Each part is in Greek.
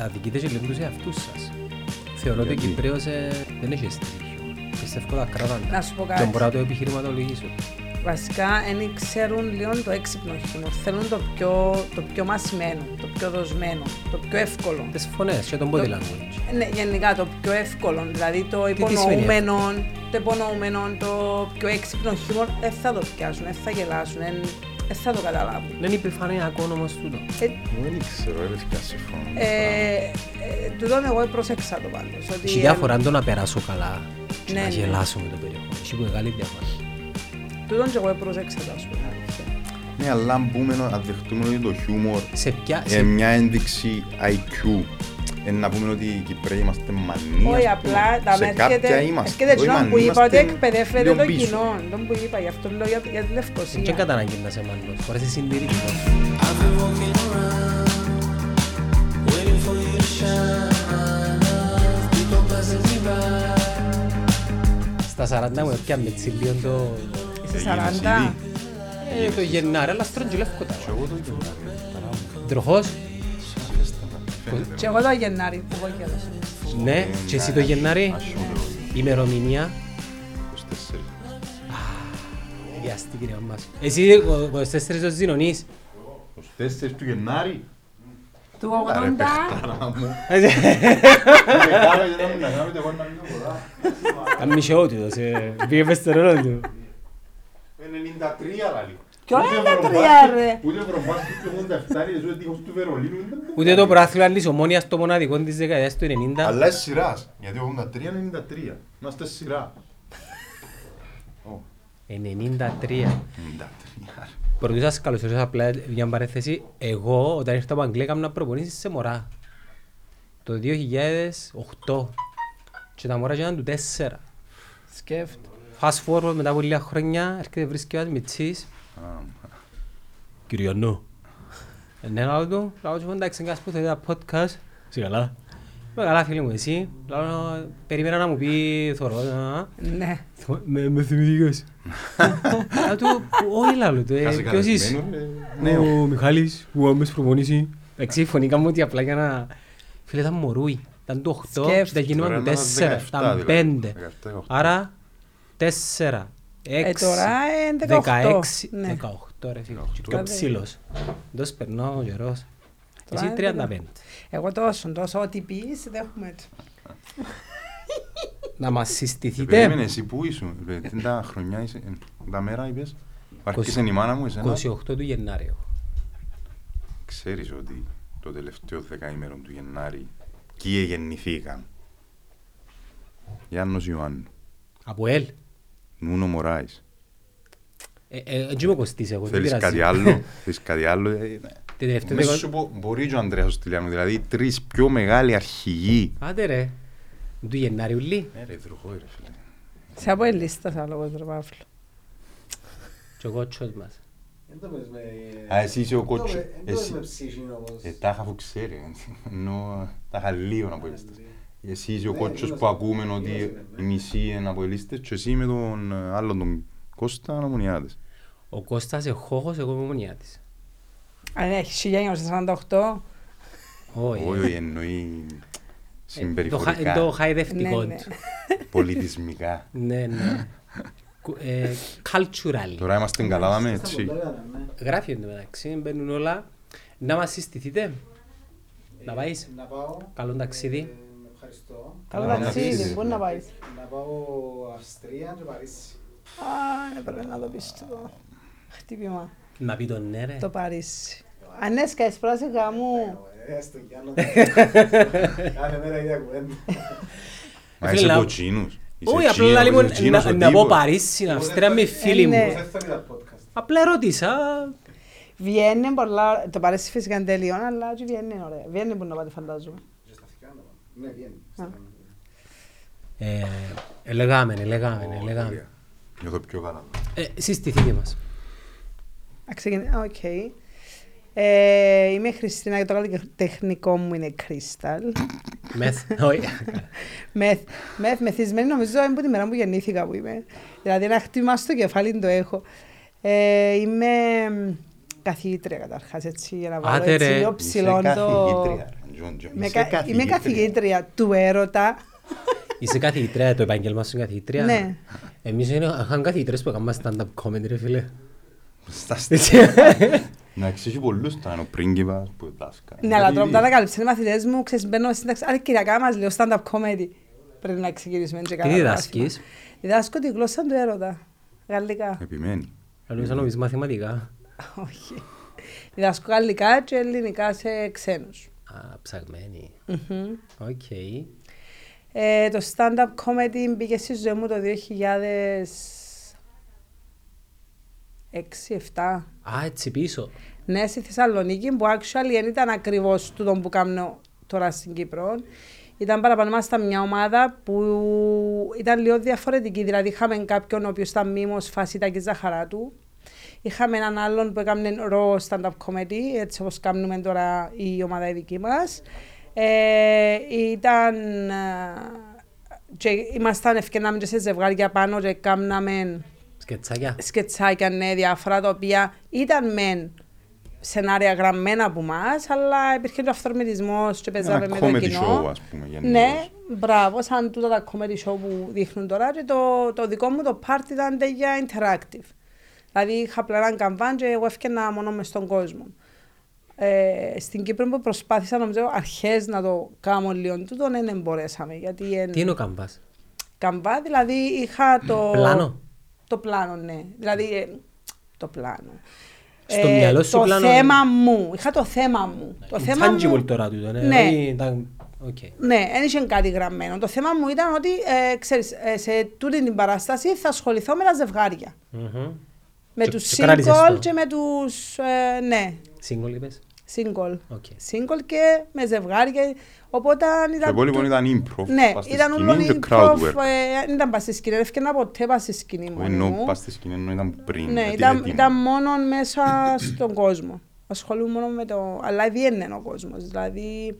αδικείτε και λίγο τους εαυτούς σας. Θεωρώ ότι ο Γιατί; Κυπρέος ε, δεν έχει στοιχείο. Πιστεύω τα κράταντα. Να σου πω Και κάτι. μπορώ να το επιχειρηματολογήσω. Βασικά, δεν ξέρουν λίγο το έξυπνο χιούμορ. Θέλουν το πιο, το πιο μασημένο, το πιο δοσμένο, το πιο εύκολο. Τις φωνές και τον body language. Ναι, γενικά το πιο εύκολο, δηλαδή το τι σημαίνει υπονοούμενο, το υπονοούμενο, το πιο έξυπνο χιούμορ, δεν θα το πιάσουν, δεν θα γελάσουν, δεν θα το καταλάβουν. Δεν είναι επιφανειακό όμως τούτο. Ε, Δεν ξέρω, ρε παιδιά, συμφωνώ. ε, ε, τούτον εγώ πρόσεξα το πάντως. Ότι, Έχει ε, διάφορα αν το να περάσω καλά και Ναι, να ναι. γελάσω με το περιεχόμενο. Έχει μεγάλη διαφορά. Τούτον και εγώ πρόσεξα το, ας πούμε. αλήθεια. Ναι, αλλά αν πούμε, να δεχτούμε ότι το χιούμορ Σε ποια... είναι μια ένδειξη IQ. Ε, να πούμε ότι οι Κυπρέοι είμαστε μανία. Όχι, ας πούμε. απλά τα Σε μες κάποια έρχεται, είμαστε. έρχεται Όχι εκείνο που μανία, είπα ότι είμαστε εκπαιδεύεται λίγο το πίσω. κοινό. Το που είπα, γι' αυτό λέω για, για τη Δεν Λευκοσία. κατά ανάγκη να σε μάλλον. Μπορεί να είσαι συντηρητικός. I've been walking around, waiting for you to shine. People passing me by. Στα 40 μου έπιαμε τσιλίον το... Είσαι Έγινες 40. ήδη. Ε, το Γενάρη, αλλά στρογγυλεύκω τα. Και εγώ το Γενάρη, παράδειγμα. Τροχός. Φαίνεται. Και εγώ το Γενάρη που εγώ γέλασα. Ναι, και εσύ το Γενάρη. Ας σου το Ημερομηνία. 24. Βιαστική ρε μας. Εσύ, ο- ο 24 ο Ζηνονής. 24 του Γενάρη; Του Άρα, 80. παιχτάρα μου. Ε, κάμε, δεν μου να κάνετε, εγώ να μην το μπορώ. Αν μισό ότι το σε πήγε μες στο ρόλο του. Ε, 93 λαλή. Ποιο Ούτε 93 Ευρωμπάσκετ- ρε; Ούτε Ευρωμπάσκετ του 87, ρε, ζω τείχος του Βερολίνου. ήταν- Ούτε το προάθλημα της ομόνιας το μοναδικό της δεκαετίας του 90. Αλλά είναι σειράς, γιατί 83-93. Είμαστε σειρά. Ω, 93. 93. Πρωτού σας καλωσορίσω απλά για παρέθεση. Εγώ όταν ήρθα από Αγγλία έκανα προπονήσεις σε μωρά. Το 2008. Και τα μωρά ήταν του 4. Σκέφτο. Fast forward μετά από λίγα χρόνια έρχεται βρίσκει ένας μητσής. Κυριανό. Ναι, λάω του, λάω του, εντάξει, εγκάς που θέλει ένα podcast. Σε καλά; Είμαι καλά φίλε μου, εσύ. Λάω, περίμενα να μου πει θωρώ. α. Ναι. Με, με θυμηθήκες; Λάω του, όχι λάω του, ε, Κάτσε ποιος είσαι; καλεσμένο, ε, νέο. Ο Μιχάλης που άμες προπονήσεις. Εντάξει, φωνήκαμε ότι απλά για να... Φίλε, ήταν μωρούι. Ήταν το 8 και Σκέφτομαι. τα γίνημα Τώρα του είναι 4. 17 Ήταν δηλαδή. 5. 17, 18. Άρα 4, 6, Ε, τώρα είναι 18. 16, Ναι. 18 ρε φίλε. 18. Και πιο ψηλός. Εντός περνάω ο καιρός. Τώρα Εσύ είναι 35. Εγώ τόσο, τόσο ό,τι πεις, δέχομαι το. Να μας Ε, συστηθείτε. Περίμενε, εσύ πού ήσουν, ρε, τι τα χρονιά είσαι, ε, τα μέρα είπες. Άρχισε η μάνα μου εσένα; 28 του Γενάρη. έχω. Ξέρεις ότι το τελευταίο δεκαήμερο του Γενάρη εκεί γεννηθήκαν; Γιάννος Ιωάννου, Από ελ. Νούνο Μωράης. Ε, ε, Έτσι είμαι κοστής εγώ. δεν Θέλεις πειράζει. κάτι άλλο, θέλεις κάτι άλλο. ε, ναι. Την τελευταία Μέσα δεκα- σου πω, μπορεί και ο Ανδρέας ο Στυλιάνου, δηλαδή τρεις πιο μεγάλοι αρχηγοί. Άντε ρε. Του Γενάρη ουλί. Ναι ρε, δροχό ρε φίλε. Σε από ελίστας άλλο ρε Παύλο. Και ο κότσος μας. Δεν το πες με- Α, εσύ είσαι ο δεν το κότσος. πες- δεν το πες Εσύ- με ψυχή όμως. Ε, τα είχα αφού ξέρει, ενώ τα είχα λίγο να πω ελίστες. Εσύ είσαι ο Ναι, κότσος είναι που στο- ακούμε είναι ότι στο- οι μισοί είναι από ελίστες και εσύ με τον ε, άλλον τον Κώστα Αναμονιάδες. Ο Κώστας εχόχος, εγώ είμαι μονιάτης. Αν έχει 1948, Όχι. Όχι, όχι, εννοεί Ε, Το, χα- συμπεριφορικά, το χαϊδευτικό Ναι, ναι. του. πολιτισμικά. Ναι, ναι. Κου- ε, Cultural. Τώρα είμαστε καλά, δάμε Στα έτσι. μοντέλα, ναι. Γράφει εντωμεταξύ, μπαίνουν όλα. Να μας συστηθείτε. Να Ε, πάεις. Να πάω. Καλό ταξίδι. Ε, Ευχαριστώ. καλό Καλά, ταξίδι, ταξίδι. πού να πάεις; Να πάω Αυστρία και Παρίσι. Α, έπρεπε να το πεις το χτύπημα. Να πει τον ναι ρε. Το Παρίσι. Αν έσκαες πράσι γάμου, Ε, στο Γιάννο. Κάθε μέρα ίδια κουβέντα. Μα Φίλε, είσαι να- κοτσίνους. Είσαι Όχι, Τσίνος, απλά λοιπόν είσαι Τσίνος να- ο να πω τύπος. Παρίσι, να Αυστρία με φίλοι ναι. μου. Δεν θα είδα podcast. Απλά ρώτησα. Βιέννη πολλά, το Παρίσι φυσικά είναι τέλειο, αλλά και Βιέννη είναι ωραία. Βιέννη που να πάτε φαντάζομαι. Και στα Αθηνά να πάω. Ναι, βγαίνει. Α. Ε, Ελεγάμε, ελεγάμε, Ω, ελεγάμε. τέλεια. Νιώθω πιο καλά. Ε, Συστηθείτε μας. Α, ξεκινά- οκ. Ε, είμαι η Χριστίνα και το καλλιτεχνικό μου είναι Crystal. Meth. Όχι. Μεθ, μεθ, μεθυσμένη νομίζω είναι από τη μέρα που γεννήθηκα που είμαι. Δηλαδή ένα χτύπημα στο κεφάλι το έχω. Ε, είμαι καθηγήτρια καταρχάς, έτσι, για να βάλω Άντε, έτσι ρε. λίγο Είσαι ψηλό το... καθηγήτρια, ρε, Τζον, Τζον. Είμαι Είσαι κα- Είμαι καθηγήτρια του έρωτα. Είσαι καθηγήτρια, το επάγγελμα σου είναι καθηγήτρια. Ναι. Εμείς είναι- είχαμε καθηγήτρες που έκαναν stand-up comedy, ρε φίλε. Στα αστεία. Να εξηγεί πολλούς τώρα, είναι ο πρίγκιπας που δάσκαλε. Ναι, αλλά τώρα που τα ανακαλύψαν οι μαθητές μου, ξέρεις, μπαίνω στην τάξη, άρα κυριακά μας λέω stand-up comedy. Πρέπει να ξεκινήσουμε και Τι καλά διδάσκεις; μάθημα. Διδάσκω τη γλώσσα του έρωτα. Γαλλικά. Επιμένει. Νομίζω να νομίζεις μαθηματικά. Όχι. Διδάσκω γαλλικά και ελληνικά σε ξένους. Α, ψαγμένη. Μμμ. Οκ. Ε, το stand-up comedy μπήκε στη ζωή μου το 2006-2007. Α, έτσι πίσω. Ναι, στη Θεσσαλονίκη που actually δεν ήταν ακριβώς τούτο που κάνω τώρα στην Κύπρο. Ήταν παραπάνω ήμασταν μια ομάδα που ήταν λίγο διαφορετική. Δηλαδή είχαμε κάποιον ο οποίος ήταν μήμος φάση ήταν και ζαχαρά του. Είχαμε έναν άλλον που έκανε raw stand-up comedy, έτσι όπως κάνουμε τώρα η ομάδα η δική μας. Ε, ήταν... ε, Και ήμασταν ευκαινάμε και σε ζευγάρια πάνω και κάναμε Σκετσάκια. σκετσάκια ναι, διάφορα τα οποία ήταν μεν σενάρια γραμμένα από εμάς, αλλά υπήρχε και ο αυθορμητισμός και παίζαμε Ένα με το comedy κοινό. show, ας πούμε, γενικώς. Ναι, μπράβο, σαν τούτα τα comedy show που δείχνουν τώρα. Και το, το δικό μου το part ήταν για interactive. Δηλαδή είχα απλά έναν καμβάν και εγώ έφτιανα μόνο μες στον κόσμο. Ε, στην Κύπρο που προσπάθησα νομίζω αρχές να το κάνω λίγο τούτο, ναι, δεν μπορέσαμε. Γιατί εν- Τι είναι ο καμπάς; καμβά, δηλαδή είχα το... Πλάνο; Το πλάνο, ναι. Δηλαδή, ε, το πλάνο. Στο μυαλό σου το πλάνο- θέμα μου. Είχα το θέμα μου. Το θέμα Tangible μου... τώρα τούτο, ναι. Ναι. Όχι, ήταν- οκ. Ναι, δεν είχε κάτι γραμμένο. Το θέμα μου ήταν ότι, ε, ξέρεις, ε, σε τούτη την παράσταση θα ασχοληθώ με τα ζευγάρια. Μμμ. Με Και- τους και κράτησες single το. και με τους, ε, ναι, Single είπες; single. Οκ. Single και με ζευγάρια. Οπότε Το ήταν... υπόλοιπο του- ήταν improv. Ναι, πας στη ήταν σκηνή όλο και improv, crowd work. ε, δεν ήταν πας στη σκηνή, δεν έφτιανα ποτέ πας στη σκηνή Όχι, μόνη Ενώ μου. πας στη σκηνή ενώ ήταν πριν. Ναι, γιατί ήταν, έτοιμο. ήταν μόνο μέσα στον κόσμο. Ασχολούμαι μόνο με το... Αλλά διένε ο κόσμος. Δηλαδή,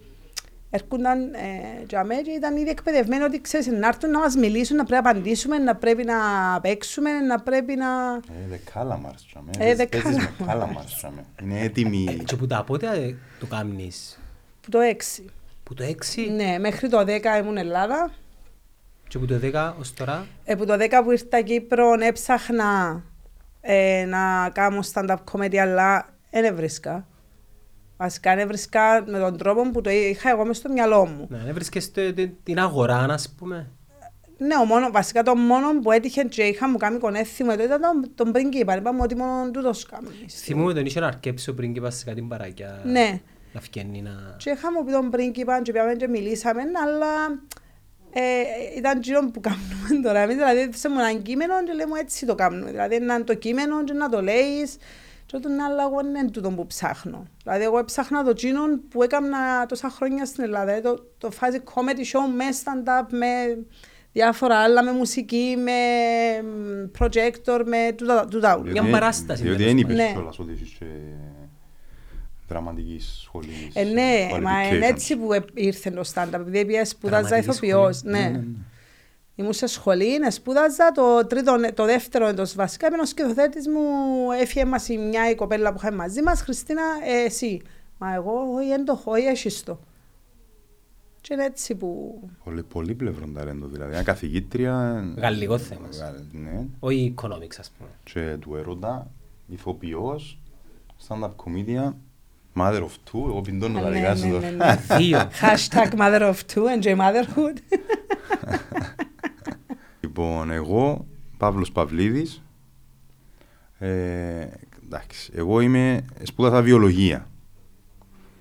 έρχονταν ε, για μέ και ήταν ήδη εκπαιδευμένοι ότι ξέρεις, να έρθουν να μας μιλήσουν, να πρέπει να απαντήσουμε, να πρέπει να παίξουμε, να πρέπει να... Ε, δε κάλαμαρς, τσάμε. Ε, δε Παίζεις με κάλαμαρς. κάλαμαρς, τσάμε. Είναι έτοιμοι. Ε, Και που τα πότε ε, το κάνεις; Που το 6. Που το 6 Ναι, μέχρι το 10 ήμουν Ελλάδα. και που το 10 ως τώρα; Ε, που το 10 που ήρθα Κύπρο έψαχνα ε, να κάνω stand-up comedy, αλλά δεν έβρισκα. Βασικά δεν έβρισκα με τον τρόπο που το είχα εγώ μες στο μυαλό μου. Ναι, βρίσκεσαι στο- την- την αγορά, ας πούμε. Ναι, ο μόνο, βασικά το μόνο που έτυχε και είχα μου κάνει κονέθιμο ήταν τον, τον πρίγκιπα. Είπαμε ότι μόνο τούτος κάνεις. Θυμούμαι τον είχε να αρκέψει ο πρίγκιπας σε κάτι παράκια. Ναι. Να φκένει να... Και είχα μου πει τον πρίγκιπα και πήγαμε και μιλήσαμε, αλλά ε, ήταν γύρω που κάνουμε τώρα. Εμείς δηλαδή σε μου ένα κείμενο και λέμε έτσι το κάνουμε. Δηλαδή να είναι το κείμενο και να το λέεις. Και όταν αλλά εγώ δεν είναι τούτο που ψάχνω. Δηλαδή εγώ ψάχνα το κείμενο που έκανα τόσα χρόνια στην Ελλάδα. Δηλαδή, το, το φάση comedy show με stand-up, με διάφορα άλλα, με μουσική, με μ, projector, με τούτα, τούτα. όλα. Μια παράσταση, Διότι τέλος δεν είπες πάντων. κιόλας ότι έχεις και δραματικής σχολής. Ε, ναι, μα είναι qualifications. έτσι που ε- ήρθε το stand-up, επειδή πήγα σπούδαζα Δραματικής ηθοποιός. σχολής. Ναι. Ήμουν σε σχολή, ναι, σπούδαζα το, τρίτο, το δεύτερο έτος βασικά. Είμαι ο σκηνοθέτης μου, έφυγε μας η μια η κοπέλα που είχαμε μαζί μας, Χριστίνα, ε, εσύ. Μα εγώ, όχι, δεν το έχω, όχι, έχεις το. Και είναι έτσι που... Πολύ, πολύ πλευρόν ταλέντο, δηλαδή. Μια καθηγήτρια... Γαλλικό θέμα. Γαλλ- Ναι. Όχι economics, ας πούμε. Και του έρωτα, ηθοποιός, stand-up comedian, mother of two, εγώ πιντώνω τα Ναι, δικά σου ναι, τώρα. ναι, ναι. Δύο. Hashtag mother of two, enjoy motherhood. Λοιπόν, εγώ, Παύλος Παυλίδης, ε, εντάξει, εγώ είμαι, σπούδασα βιολογία.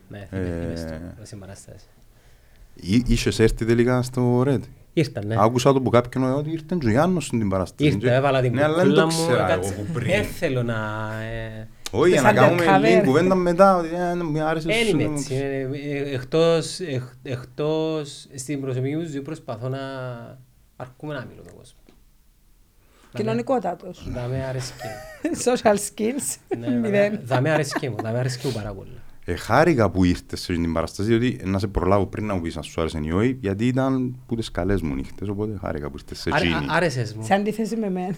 Ναι, Ε, είμαι στο, στην παράστασης. Εί- Είχες έρθει τελικά στο Red. Ήρθαν, ναι. Άκουσα το που κάποιον ότι ήρθε και ο Γιάννος στην παράσταση. Ήρθα, Και- έβαλα την Ναι, αλλά δεν κουκούλα το μου, ξέρα εγώ έκατσα. που πριν. Δεν θέλω να... ε, Όχι, για να Σαν κάνουμε undercover. λίγη κουβέντα μετά, ότι ε, μου άρεσε Δεν σου. είμαι έτσι. ε, ε, Εκτός, εκ- εκτός στην προσωπική μου ζωή προσπαθώ να αρκούμε να μιλώ με τον κόσμο. Κοινωνικότατος. Να με αρέσκει. Social skills, Ναι, μηδέν. Θα με αρέσκει μου, θα με αρέσκει μου πάρα πολύ. Ε, χάρηκα που ήρθες σε αυτή την παραστασία, διότι να σε προλάβω πριν να μου πεις αν σου άρεσε ή όχι, γιατί ήταν που τις καλές μου νύχτες, οπότε χάρηκα που ήρθες σε Άρε- εκείνη. α- Άρεσες μου. Σε αντίθεση με μένα.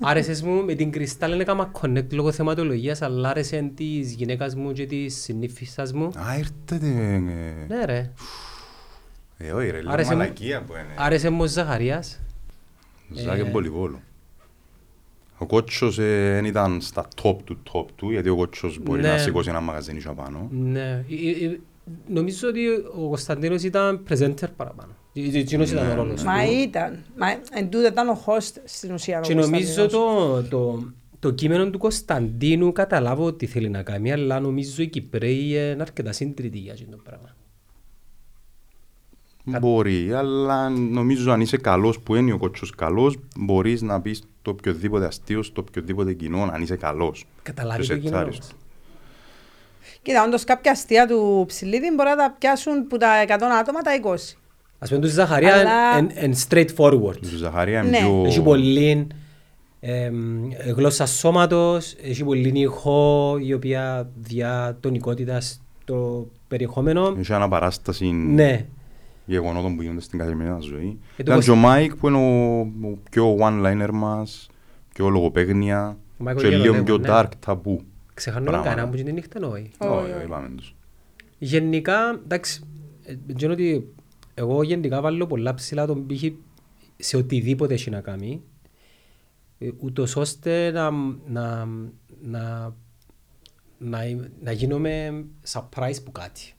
Άρεσες μου με την Κρυστάλλ είναι κάμα connect λόγω θεματολογίας, αλλά άρεσε της γυναίκας μου και της συνήφισσας μου. Α, ήρθετε. ε, Ναι ρε. Ε, όχι ρε, λίγο Άρεσε μου- μαλακία που είναι. Άρεσε μου ο Ζαχαρίας. Ζάκε Ε. Πολυβόλου. Ο κότσος δεν ήταν στα top του top του, γιατί ο κότσος μπορεί Ναι. να σηκώσει ένα μαγαζίνι πιο πάνω. Ναι. Ε, ε, Νομίζω ότι ο Κωνσταντίνος ήταν presenter παραπάνω. Ε, ε, Εκείνος ήταν ο ρόλος Μα του. ήταν. Μα εν τούτο ήταν ο host στην ουσία. ο Και νομίζω Κωνσταντίνος. το, το, το κείμενο του Κωνσταντίνου καταλάβω τι θέλει να κάνει, αλλά νομίζω οι Κυπρέοι είναι αρκετά συντηρητικοί για αυτό το πράγμα. Μπορεί, αλλά νομίζω αν είσαι καλός που είναι ο κότσος καλός, μπορείς να πεις το οποιοδήποτε αστείο, στο οποιοδήποτε κοινό, αν είσαι καλός. Καταλάβει Και το σε κοινό. τσάριστο. Κοίτα, όντως κάποια αστεία του Ψηλίδη μπορεί να τα πιάσουν που τα 100 άτομα τα 20. Ας πούμε, του Ζαχαρία Αλλά- είναι straightforward. Του Ζαχαρία είναι Ναι. πιο... Έχει πολύ εμ, γλώσσα σώματος, έχει πολύ ηχό η οποία διά τονικότητα στο περιεχόμενο. Έχει αναπαράσταση Ναι, γεγονότων που γίνονται στην καθημερινή ζωή. Ε, το Ήταν πώς- και ο Μάικ που είναι ο, ο πιο one-liner μας, πιο λογοπαίγνια Ο Μάικ ο και λίγο Γεροντεύος, πιο ναι. dark ταμπού. ξεχάνουμε Πράγματα. κανένα που την νύχτα όχι. Όχι, Όχι, όχι. όχι, είπαμε τους. Γενικά, εντάξει, ε, ξέρω ότι εγώ γενικά βάλω πολλά ψηλά τον πύχη σε οτιδήποτε έχει να κάνει, ε, ούτως ώστε να, να, να, να, είμαι- να γίνομαι surprise που κάτι.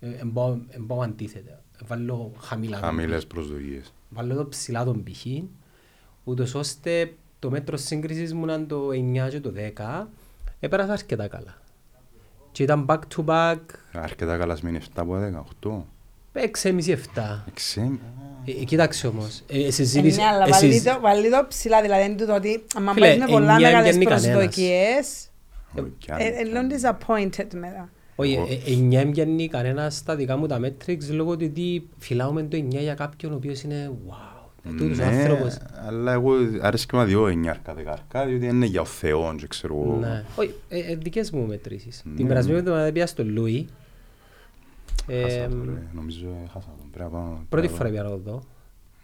Ε, Εμπάω εμπάω αντίθετα. Βάλω χαμηλά τον Χαμηλές πύχη. προσδοκίες. Βάλω το ψηλά τον πύχη, ούτως ώστε το μέτρο σύγκρισης μου να είναι το 9 και το 10, έπερασα αρκετά καλά. Και ήταν back to back, Αρκετά καλά σημαίνει 7 από 10, 8. 6,5-7. Εξέμ. Ε, κοίταξε όμως, ε, Ε, συζήτησε... Ναι, αλλά ε, βάλει συζ- το- βάλει το ψηλά, δηλαδή είναι τούτο ότι άμα Φίλε, πάει με πολλά εννιά μεγάλες βγαίνει κανένας. προσδοκίες, Όχι, κι ε, άλλοι, ε, κι λίγο άλλοι. disappointed μετά. Όχι, Εγώ- ε, εννιά έμπιανει κανένας στα δικά μου τα metrics λόγω του ότι φυλάω με το εννιά για κάποιον ο οποίος είναι wow. Ε, τούτος ο Ναι, άνθρωπος. αλλά εγώ αρέσει και με δύο εννιάρκα δεκάρκα, διότι είναι για ο Θεόν και ξέρω εγώ. Ναι. Όχι, ε, ε, δικές μου μετρήσεις. Ναι. Την περασμένη εβδομάδα πήγα στο Λούι. Ε, Χάσα το, ρε. Νομίζω έχασα τον. Πρέπει να πάω- Πρώτη πρέπει φορά να πήγα να το δω. πάω.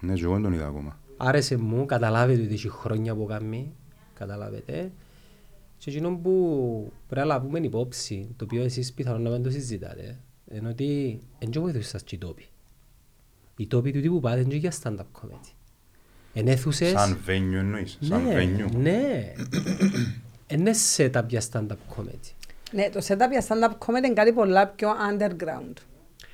Ναι, και εγώ δεν τον είδα ακόμα. Άρεσε μου, καταλάβετε ότι έχει χρόνια που κάνει, καταλάβετε. Και εκείνο που πρέπει να λάβουμε υπόψη, το οποίο εσείς πιθανόν να μην το συζητάτε, είναι ότι δεν και βοηθούσες σας και οι τόποι. Οι τόποι του τύπου πάτε είναι για stand-up comedy. Εν αίθουσες... Σαν venue εννοείς, σαν ναι, venue. ναι. Είναι setup για stand-up comedy. Ναι, το setup για stand-up comedy είναι κάτι πολλά πιο underground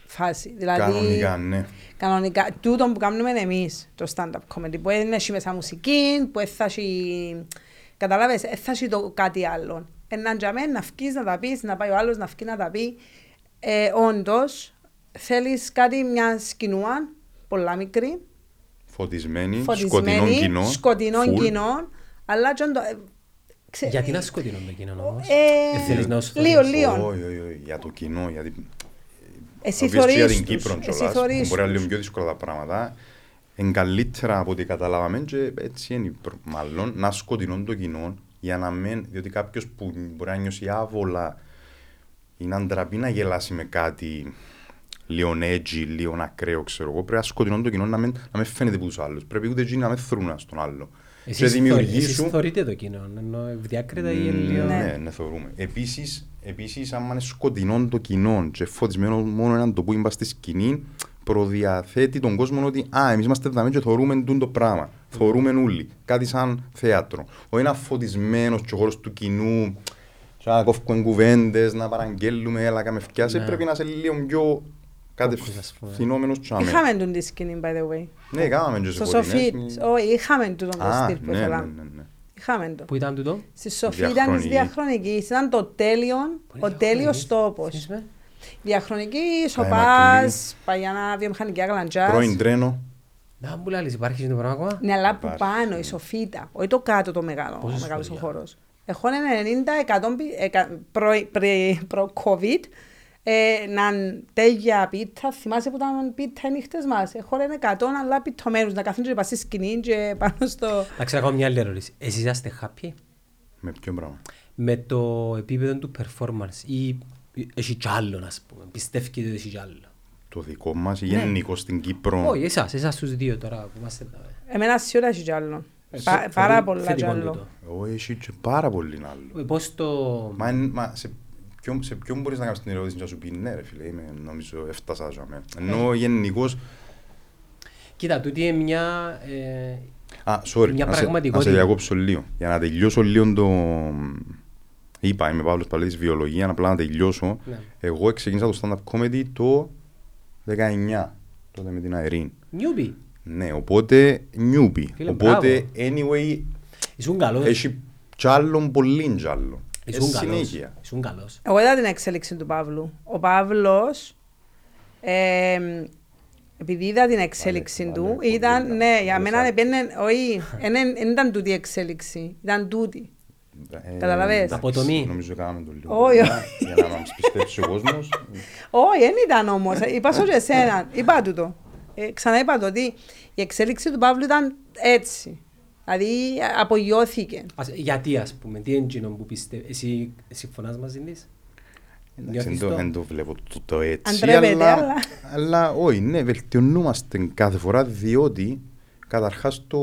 φάση. Δηλαδή, Κανονικά, ναι. κανονικά, τούτο που κάνουμε εμείς, το stand-up comedy, που δεν έχει μέσα μουσική, που δεν θα έχει, καταλάβες, δεν θα έχει το κάτι άλλο. Έναν τζαμέ να βγεις να τα πεις, να πάει ο άλλος να βγει να τα πει. Ε, όντως, θέλεις κάτι, μια σκηνούα, πολλά μικρή, Φωτισμένη, σκοτεινό φωτισμένη, κοινό. σκοτεινό full. κοινό, αλλά και όντω- ε, ξε- Γιατί να σκοτεινό το κοινό όμως; Ε, Ε, θέλεις να σου λίγο, φανείς. λίγο. Όχι, όχι, όχι, για το κοινό, γιατί Εσύ Obviously, για θωρείς την τους, Κύπρο εσύ κιόλας, θωρείς μπορεί να είναι λίγο τους. πιο δύσκολα τα πράγματα. Είναι καλύτερα από ό,τι καταλάβαμε και έτσι είναι προ- μάλλον να σκοτεινών το κοινό για να μην, διότι κάποιος που μπορεί να νιώσει άβολα ή να ντραπεί να γελάσει με κάτι λίγο edgy, λίγο ακραίο, ξέρω εγώ, πρέπει να σκοτεινών το κοινό να μην, να μην φαίνεται από τους άλλους. Πρέπει ούτε εκείνοι να μην θρούν στον άλλο. Και Εσείς, θωρ- δημιουργήσουν... εσείς θωρείτε το κοινό, ενώ διάκριτα ή λίγο... Ναι, ναι, θεωρούμε. Επίσης, επίσης, άμα είναι σκοτεινό το κοινό και φωτισμένο μόνο έναν το που είμαστε στη σκηνή, προδιαθέτει τον κόσμο ότι «Α, εμείς είμαστε εδώ και θεωρούμε τούν το πράγμα». Θεωρούμε όλοι. Κάτι σαν θέατρο. Όχι ένα φωτισμένος και ο χώρος του κοινού και να κόφουμε κουβέντες, να παραγγέλουμε, έλα κάμε φτιάσε. Ναι. Πρέπει να είσαι λίγο πιο ας πούμε. κατευθυνόμενος και αμέ. Είχαμε τον τη σκηνή, by the way. Ναι, κάναμε και σε Στο φωτεινές. Σοφί, όχι, είχαμε τον το Α, στυλ που ναι, ναι, ήθελα. ναι, ναι. Είχαμε το. Πού ήταν τούτο; Στη Σοφή ήταν της Διαχρονική. διαχρονικής. Ήταν το τέλειο, ο τέλειος τόπος. Θυμείς με; Διαχρονική, Μακλή. σοπάς, παγιάνα βιομηχανική αγλαντζάς. Πρώην τρένο. Να μου λάλης, υπάρχει το πράγμα ακόμα; Ναι, αλλά που Υπάρχει. πάνω, η σοφίτα, όχι το κάτω το μεγάλο, ο Πόσες μεγάλος ο χωριά; χώρος. Έχω ένα 90 100 πι- εκα- προ- πρε- προ-COVID, ε, να τέλεια πίτα, θυμάσαι που ήταν πίτα οι νύχτες μας; Έχω ένα 100 αλλά πιτωμένους, να καθούν και πας στη σκηνή και πάνω στο... Να ξέρω ακόμα μια άλλη ερώτηση. Εσείς είσαστε happy; Με ποιο πράγμα; με το επίπεδο του performance ή έχει κι άλλον, ας πούμε. Πιστεύει ότι έχει κι άλλο. Το δικό μας, γενικό στην Κύπρο. Όχι, εσάς, εσάς τους δύο τώρα που είμαστε εδώ. ε. Εμένα σίγουρα έχει κι άλλο. Ε, Πα- θε- Πάρα θετικό- πολλά κι θετικό άλλο. τούτο. Εγώ έχει και πάρα πολύ άλλο. Ε, Πώς το... Μα, εν- μα σε, ποιον, σε ποιον μπορείς να κάνεις την ερώτηση και να σου πει ναι ρε φίλε, είμαι, νομίζω έφτασα στο αμέ. Ενώ γενικώς, Κοίτα, τούτη είναι μια... ε, α, sorry, Μια να σε, να σε πραγματικότητα. διακόψω λίγο. Για να τελειώσω λίγο το... Είπα, είμαι Παύλος Παλέτης, βιολογία, απλά να τελειώσω. Ναι. Εγώ ξεκίνησα το stand-up comedy το 19, τότε με την Αερίν. Νιούμπι. Ναι, οπότε νιούπι. Φίλε, Οπότε, anyway, Ήσουν καλός. έχει κι άλλον πολύ κι άλλο. Ε, Ήσουν καλός. συνέχεια. Ήσουν καλός. Εγώ είδα την εξέλιξη του Παύλου. Ο Παύλος, ε, επειδή είδα την εξέλιξη Βάλε, του, βάλε, πολύ ήταν, καλά. ναι, για Βάλε μένα σάρκα. επένε, όχι, δεν ήταν τούτη η εξέλιξη, ήταν τούτη. Ε, Καταλαβες; εντάξει, Αποτομή. Νομίζω κάναμε το λίγο. Όχι, Για- Για να μας πιστέψει ο κόσμος. Όχι, δεν ήταν όμως, είπα σου και εσένα, είπα του το. Ε, ξανά είπα το ότι η εξέλιξη του Παύλου ήταν έτσι. Δηλαδή απογειώθηκε. Ας- Γιατί, ας πούμε, τι είναι εκείνο που πιστεύει. Εσύ συμφωνάς μαζί της; Εντάξει, Νιώθεις δεν το- το; Δεν το βλέπω το- το έτσι, Αντρέπεται, αλλά, αλλά- αλλά όχι, ναι, βελτιωνούμαστε κάθε φορά διότι καταρχάς το,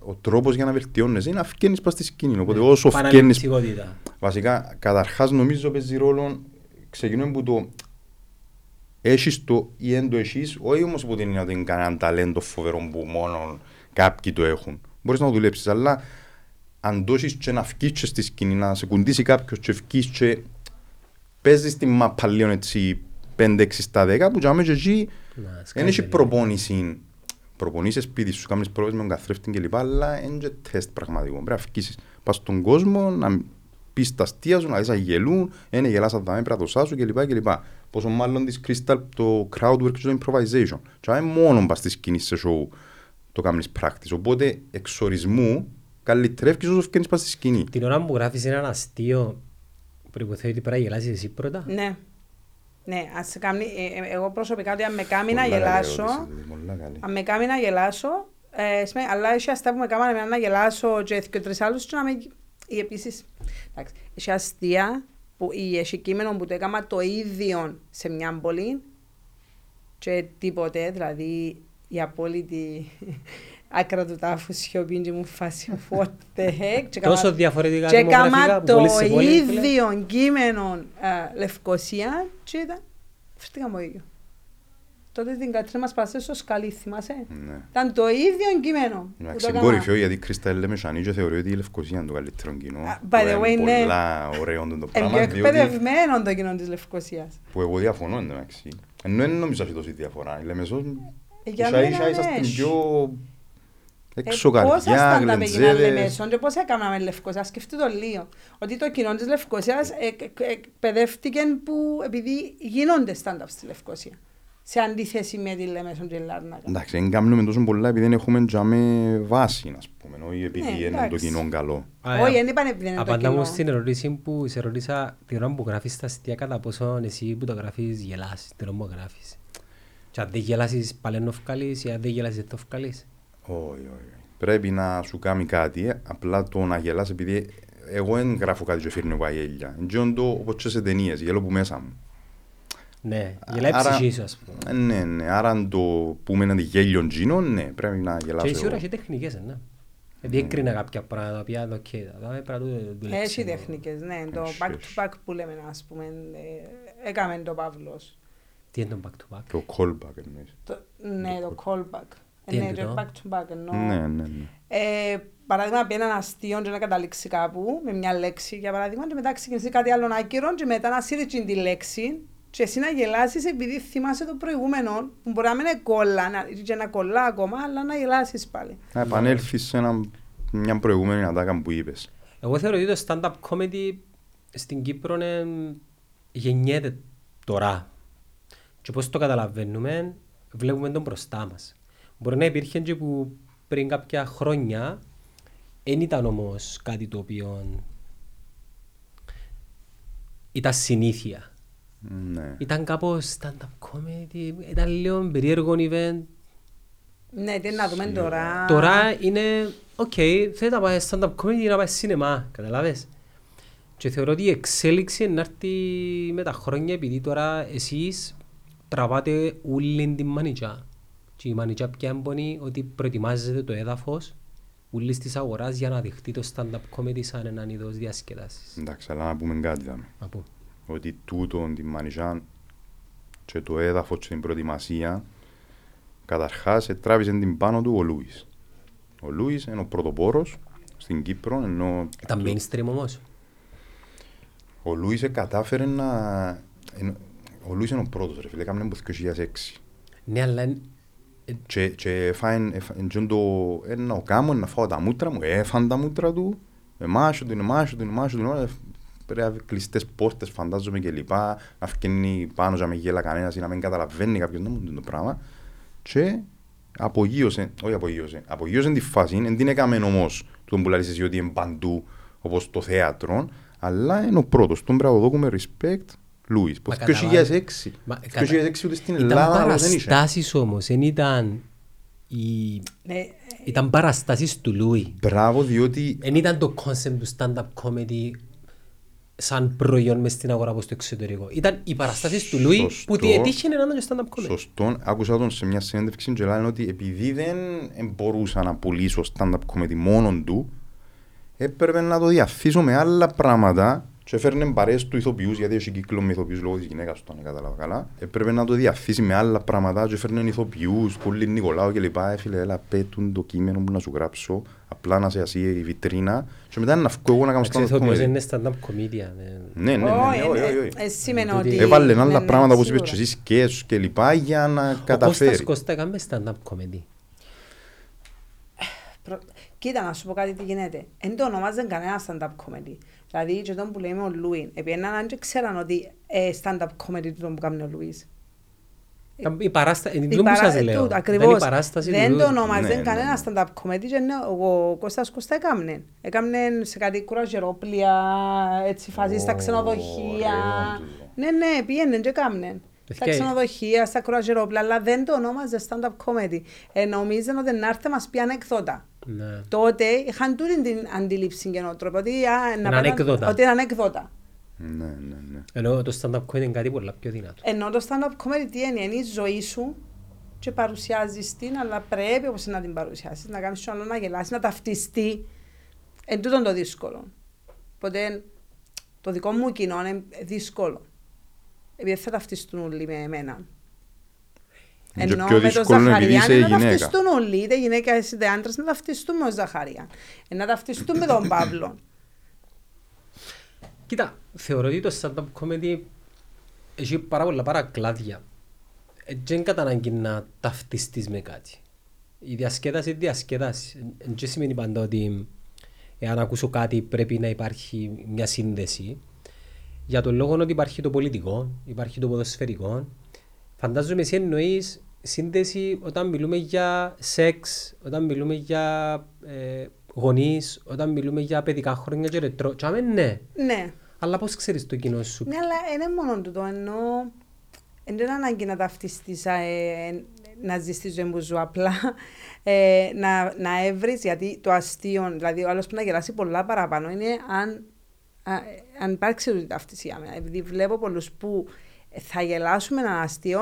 ο τρόπος για να βελτιώνεσαι είναι να φκένεις πας στη σκηνή. Οπότε Ναι, όσο φκένεις Παναληπτικότητα. Βασικά, καταρχάς νομίζω παίζει ρόλο, ξεκινούμε που το έχεις το ή δεν το έχεις, όχι όμως που την είναι ότι είναι κανένα ταλέντο φοβερό που μόνο κάποιοι το έχουν. Μπορείς να το δουλέψεις, αλλά αν το έχεις και να φκείς και στη σκηνή, να σε κουντήσει κάποιος και φκείς και παίζεις τη μάπα λίγο έτσι 5-6 στα 10, που τζάμε και εκεί Να, δεν σκάει έχει λίγο. προπόνηση. Προπονήσεις σπίτι σου, κάνεις πρόβες με τον καθρέφτη και λοιπά, αλλά είναι και τεστ πραγματικό. Πρέπει να φκήσεις. Πας στον κόσμο, να πεις τα αστεία σου, να δεις να γελούν, είναι γελάς αν πρέπει να το σάσου κλπ. κλπ. Πόσο μάλλον της Crystal το crowd work και το improvisation. Και αν μόνο πας στη σκηνή σε show το κάνεις practice. Οπότε εξορισμού καλύτερευκες όσο φκένεις πας στη σκηνή. Την ώρα που γράφεις έναν αστείο, προϋποθέτει ότι πρέπει να γελάσεις εσύ πρώτα. Ναι. Ναι, ας σε κάνει, ε, ε, εγώ προσωπικά ότι αν με κάνει να Πολλά καλή γελάσω, ερώτηση, δηλαδή, πολλά καλή. αν με κάνει να γελάσω, ε, σημαίνει, αλλά έχει αστεία που με κάνανε εμένα να γελάσω και και τρεις άλλους και να με... Ή επίσης, εντάξει, έχει αστεία που ή έχει κείμενο που το έκανα το ίδιο σε μια πόλη και τίποτε, δηλαδή η απόλυτη άκρα του τάφου σιωπή και μου φάση what the heck και Τόσο έκαμα- διαφορετικά και δημογραφικά έκανα που το πόλεις σε πόλη, φίλε. ίδιο κείμενο ε, Λευκοσία και ήταν φέρτηκαμε το ίδιος. Τότε την Κατρίνα μας πάσε στο σκαλί, θυμάσαι; Ναι. Ήταν το ίδιο κείμενο. που Εντάξει, το είναι έκανα. κορυφαίο γιατί η Κρίστα λέμε σανί και θεωρεί ότι η Λευκοσία είναι το καλύτερο κοινό. Α, που by the way, είναι ναι. Πολλά ωραίο το Είναι πράγμα, πιο διότι εκπαιδευμένο το κοινό της Λευκοσίας. που εγώ διαφωνώ εντάξει. Ενώ δεν νομίζω ότι τόση διαφορά. Η Λεμεσός Για ίσα μένα ίσα είσαστε έχει. πιο έξω Ε, Πώς καρδιά, άσταν τα πήγαινα γλεντζέδες. Λεμεσόν και πώς έκαναμε Λευκοσία. Σκεφτείτε το λίγο. Ότι το κοινό της Λευκοσίας εκ- εκ- εκπαιδεύτηκε που επειδή γίνονται stand-up στη Λευκοσία. Σε αντίθεση με τη Λεμεσόν και τη Λάρνακα. Εντάξει, δεν κάνουμε τόσο πολλά επειδή δεν έχουμε τζάμε βάση, ας πούμε, όχι επειδή Ναι, είναι το εντάξει. κοινό καλό. Α, Όχι, ε, δεν είπαν επειδή είναι το Απαντά μου κοινό. στην ερώτηση που σε ρωτήσα την ώρα που γράφεις τα αστεία κατά πόσο εσύ που το γράφεις γελάς την ώρα που γράφεις. Και αν δεν γελάσεις πάλι να βγάλεις ή αν δεν γελάσεις δεν το βγάλεις. Όχι, όχι. όχι. Πρέπει να σου κάνει κάτι, ε, απλά το να γελάς επειδή εγώ δεν γράφω κάτι και φέρνω εγώ γέλια. Είναι το όπως και σε ταινίες, γελώ που μέσα μου. Ναι, γελάει η Άρα- ψυχή σου ας πούμε. Ε, Ναι, ναι. Άρα αν το πούμε ένα γέλιο τζίνο, ναι, πρέπει να Και γελάσω σίγουρα εγώ. έχει τεχνικές, ναι. Δηλαδή έκρινα κάποια πράγματα τα οποία, οκ, τα δάμε, πρέπει να το δουλέψει. Έχει τεχνικές, ναι. Το Έχει, back έχει. to back που λέμε, ας πούμε, ε, έκαμε το Παύλος. Τι είναι το back to back; Το callback εννοείς. Το- Ναι, το callback. Τι Ναι, είναι το το; back to back εννοώ. Ναι, ναι, ναι. Ε, παράδειγμα, πει έναν αστείο και να καταλήξει κάπου με μια λέξη, για παράδειγμα, και μετά ξεκινήσει κάτι άλλο άκυρο και μετά να σύρει την τη λέξη και εσύ να γελάσεις επειδή θυμάσαι το προηγούμενο που μπορεί να μην είναι κόλλα να- και να κολλά ακόμα, αλλά να γελάσεις πάλι. Να επανέλθεις σε ένα, μια προηγούμενη ατάκα που είπες. Εγώ θεωρώ ότι το stand-up comedy στην Κύπρο ε, γεννιέται τώρα. Και πώς το καταλαβαίνουμε, βλέπουμε τον μπροστά μας. Μπορεί να υπήρχε και που πριν κάποια χρόνια δεν ήταν όμως κάτι το οποίο ήταν συνήθεια. Ναι. Ήταν κάπως stand-up comedy, ήταν λίγο περίεργο event. Ναι, τι να δούμε τώρα. Τώρα είναι, οκ, θέλει να πάει stand-up comedy ή να πάει σινεμά, καταλάβες; Και θεωρώ ότι η εξέλιξη να έρθει με τα χρόνια επειδή τώρα εσείς τραβάτε όλη την μανιτζά. Και η μανιτζά πια έμπονη ότι προετοιμάζεται το έδαφος ούλης της αγοράς για να δειχτεί το stand-up comedy σαν έναν είδος διασκεδάσης. Εντάξει, αλλά να πούμε κάτι δάμε. Να πω. Ότι τούτο, την μανιτζά και το έδαφος και την προετοιμασία καταρχάς τράβησε την πάνω του ο Λούις. Ο Λούις είναι ο πρωτοπόρος στην Κύπρο, ενώ Ήταν mainstream όμως. ο Λούις κατάφερε να... εν- Ο Λούις είναι ο πρώτος ρε φίλε, έκαμε από το 2006. Ναι, αλλά εν- Και, και έφαγε, έφαγε το, ε, να ο κάμω, να φάω τα μούτρα μου, έφαν τα μούτρα του, εμάσιο του, εμάσιο του, εμάσιο του, εμάσιο του, πρέπει να κλειστές πόρτες φαντάζομαι και λοιπά, να φκένει πάνω και να μην γέλα κανένας ή να μην καταλαβαίνει κάποιος να μου το πράγμα. Και απογείωσε, όχι απογείωσε, απογείωσε τη φάση, δεν την έκαμε όμως τον που λαλείς εσύ ότι είναι παντού όπως το θέατρο, αλλά είναι ο πρώτος, τον πρέπει να το δώσουμε respect, Λούις, που Μα το καταλάβεις. 2006, Μα το κατα- 2006 ούτε στην Ήταν Ελλάδα άλλος δεν είχε. παραστάσεις όμως, δεν ήταν η... Ναι, Ήταν παραστάσεις του Λούι. Μπράβο, διότι Δεν ήταν το concept του stand-up comedy σαν προϊόν μες στην αγορά από στο εξωτερικό. Ήταν οι παραστάσεις του Λούι Σωστό. που τι έτυχε να ήταν και stand-up comedy. σωστό, άκουσα τον σε μια συνέντευξη και λένε ότι επειδή δεν μπορούσα να πουλήσω stand-up comedy μόνον του, έπρεπε να το διαφύσω με άλλα πράγματα και έφερνε παρέες του ηθοποιούς, γιατί έχει κύκλο με ηθοποιούς λόγω της γυναίκας του, αν δεν κατάλαβα καλά. Έπρεπε να το διαφύσει με άλλα πράγματα και έφερνε ηθοποιούς, πολύ Νικολάου και λοιπά. Ε, φίλε, έλα, πέτουν το κείμενο που να σου γράψω, απλά να σε ασύει η βιτρίνα και μετά να βγω εγώ να κάνω Εντάξει, stand-up ηθοποιός comedy. είναι stand-up comedian. ε. Ναι, ναι, ναι, όχι, ναι, όχι, όχι, ε, όχι. ε, σημαίνει Τούτη- ότι... Έβαλε ναι, άλλα ναι, πράγματα όπως είπες σίγουρα. και εσύ, σκέτς και λοιπά για να Ο Κώστας καταφέρει. Κώστα έκαμε stand-up comedy. Προ- Κοίτα, να σου πω κάτι τι γίνεται. Δεν το ονομάζαν κανένα stand-up comedy. Δηλαδή, και τον που λέμε ο Λούιν, επειδή έναν και ξέραν ότι ε, stand-up comedy του τον που κάνει ο Λούις. Ήταν Η παράσταση, Η είναι που παρά- σας ε, λέω. τούτο, Ήταν η ακριβώς. παράσταση του Δεν Λούι. το ονομάζαν Ναι, ναι, κανένα ναι. stand-up comedy και ναι, ο Κώστας Κώστα έκαμνε. Έκαμνε σε κάτι κουραζερόπλια, έτσι φάση στα Ω, ξενοδοχεία. ωραίο τούτο. Ναι, ναι, πήγαινε και έκαμνε. Στα Παιδιά, ξενοδοχεία, στα κουραζερόπλια, αλλά δεν το ονόμαζε stand-up comedy. Ε, νομίζαν ότι να έρθει μας πει ανεκδότα. Ναι. Τότε είχαν τούτη την αντίληψη και νοοτροπία ότι, α, να Είναι πάνε- ανέκδοτα. ότι είναι ανέκδοτα. Ναι, ναι, ναι. Ενώ το stand-up comedy είναι κάτι πολλά πιο δυνατό. Ενώ το stand-up comedy τι είναι, είναι η ζωή σου και παρουσιάζεις την, αλλά πρέπει όπως να την παρουσιάσεις, να κάνεις τον άλλο να γελάσεις, να ταυτιστεί. Εν τούτον το δύσκολο. Οπότε το δικό μου κοινό είναι δύσκολο. Επειδή δεν θα ταυτιστούν όλοι με εμένα. Είναι και Ενώ πιο με τον δύσκολο επειδή Ζαχαρία είσαι είναι να γυναίκα. ταυτιστούν όλοι, είτε γυναίκα είτε άντρας, να ταυτιστούν με τον Ζαχαρία. Ε, να ταυτιστούν με τον Παύλο. Κοίτα, θεωρώ ότι το stand-up comedy έχει πάρα πολλά παρακλάδια. Ε, Δεν κατά ανάγκη να ταυτιστείς με κάτι. Η διασκέδαση είναι διασκέδαση. Ε, Δεν σημαίνει πάντα ότι εάν ακούσω κάτι πρέπει να υπάρχει μια σύνδεση. Για τον λόγο ότι υπάρχει το πολιτικό, υπάρχει το ποδοσφαιρικό. Φαντάζομαι εσύ εννοείς σύνδεση όταν μιλούμε για σεξ, όταν μιλούμε για ε, γονείς, όταν μιλούμε για παιδικά χρόνια και ρετρό. Τσάμε ναι. Ναι. Αλλά πώς ξέρεις το κοινό σου; Ναι, αλλά είναι μόνο τούτο, ενώ δεν είναι ανάγκη να ταυτιστείς, ε, να ζεις τη ζωή που ζω απλά, ε, να, να έβρεις, γιατί το αστείο, δηλαδή ο άλλος που να γελάσει πολλά παραπάνω, είναι αν, α, αν υπάρξει τούτη ταύτιση για μένα. Επειδή βλέπω πολλούς που θα γελάσουν με έναν αστείο,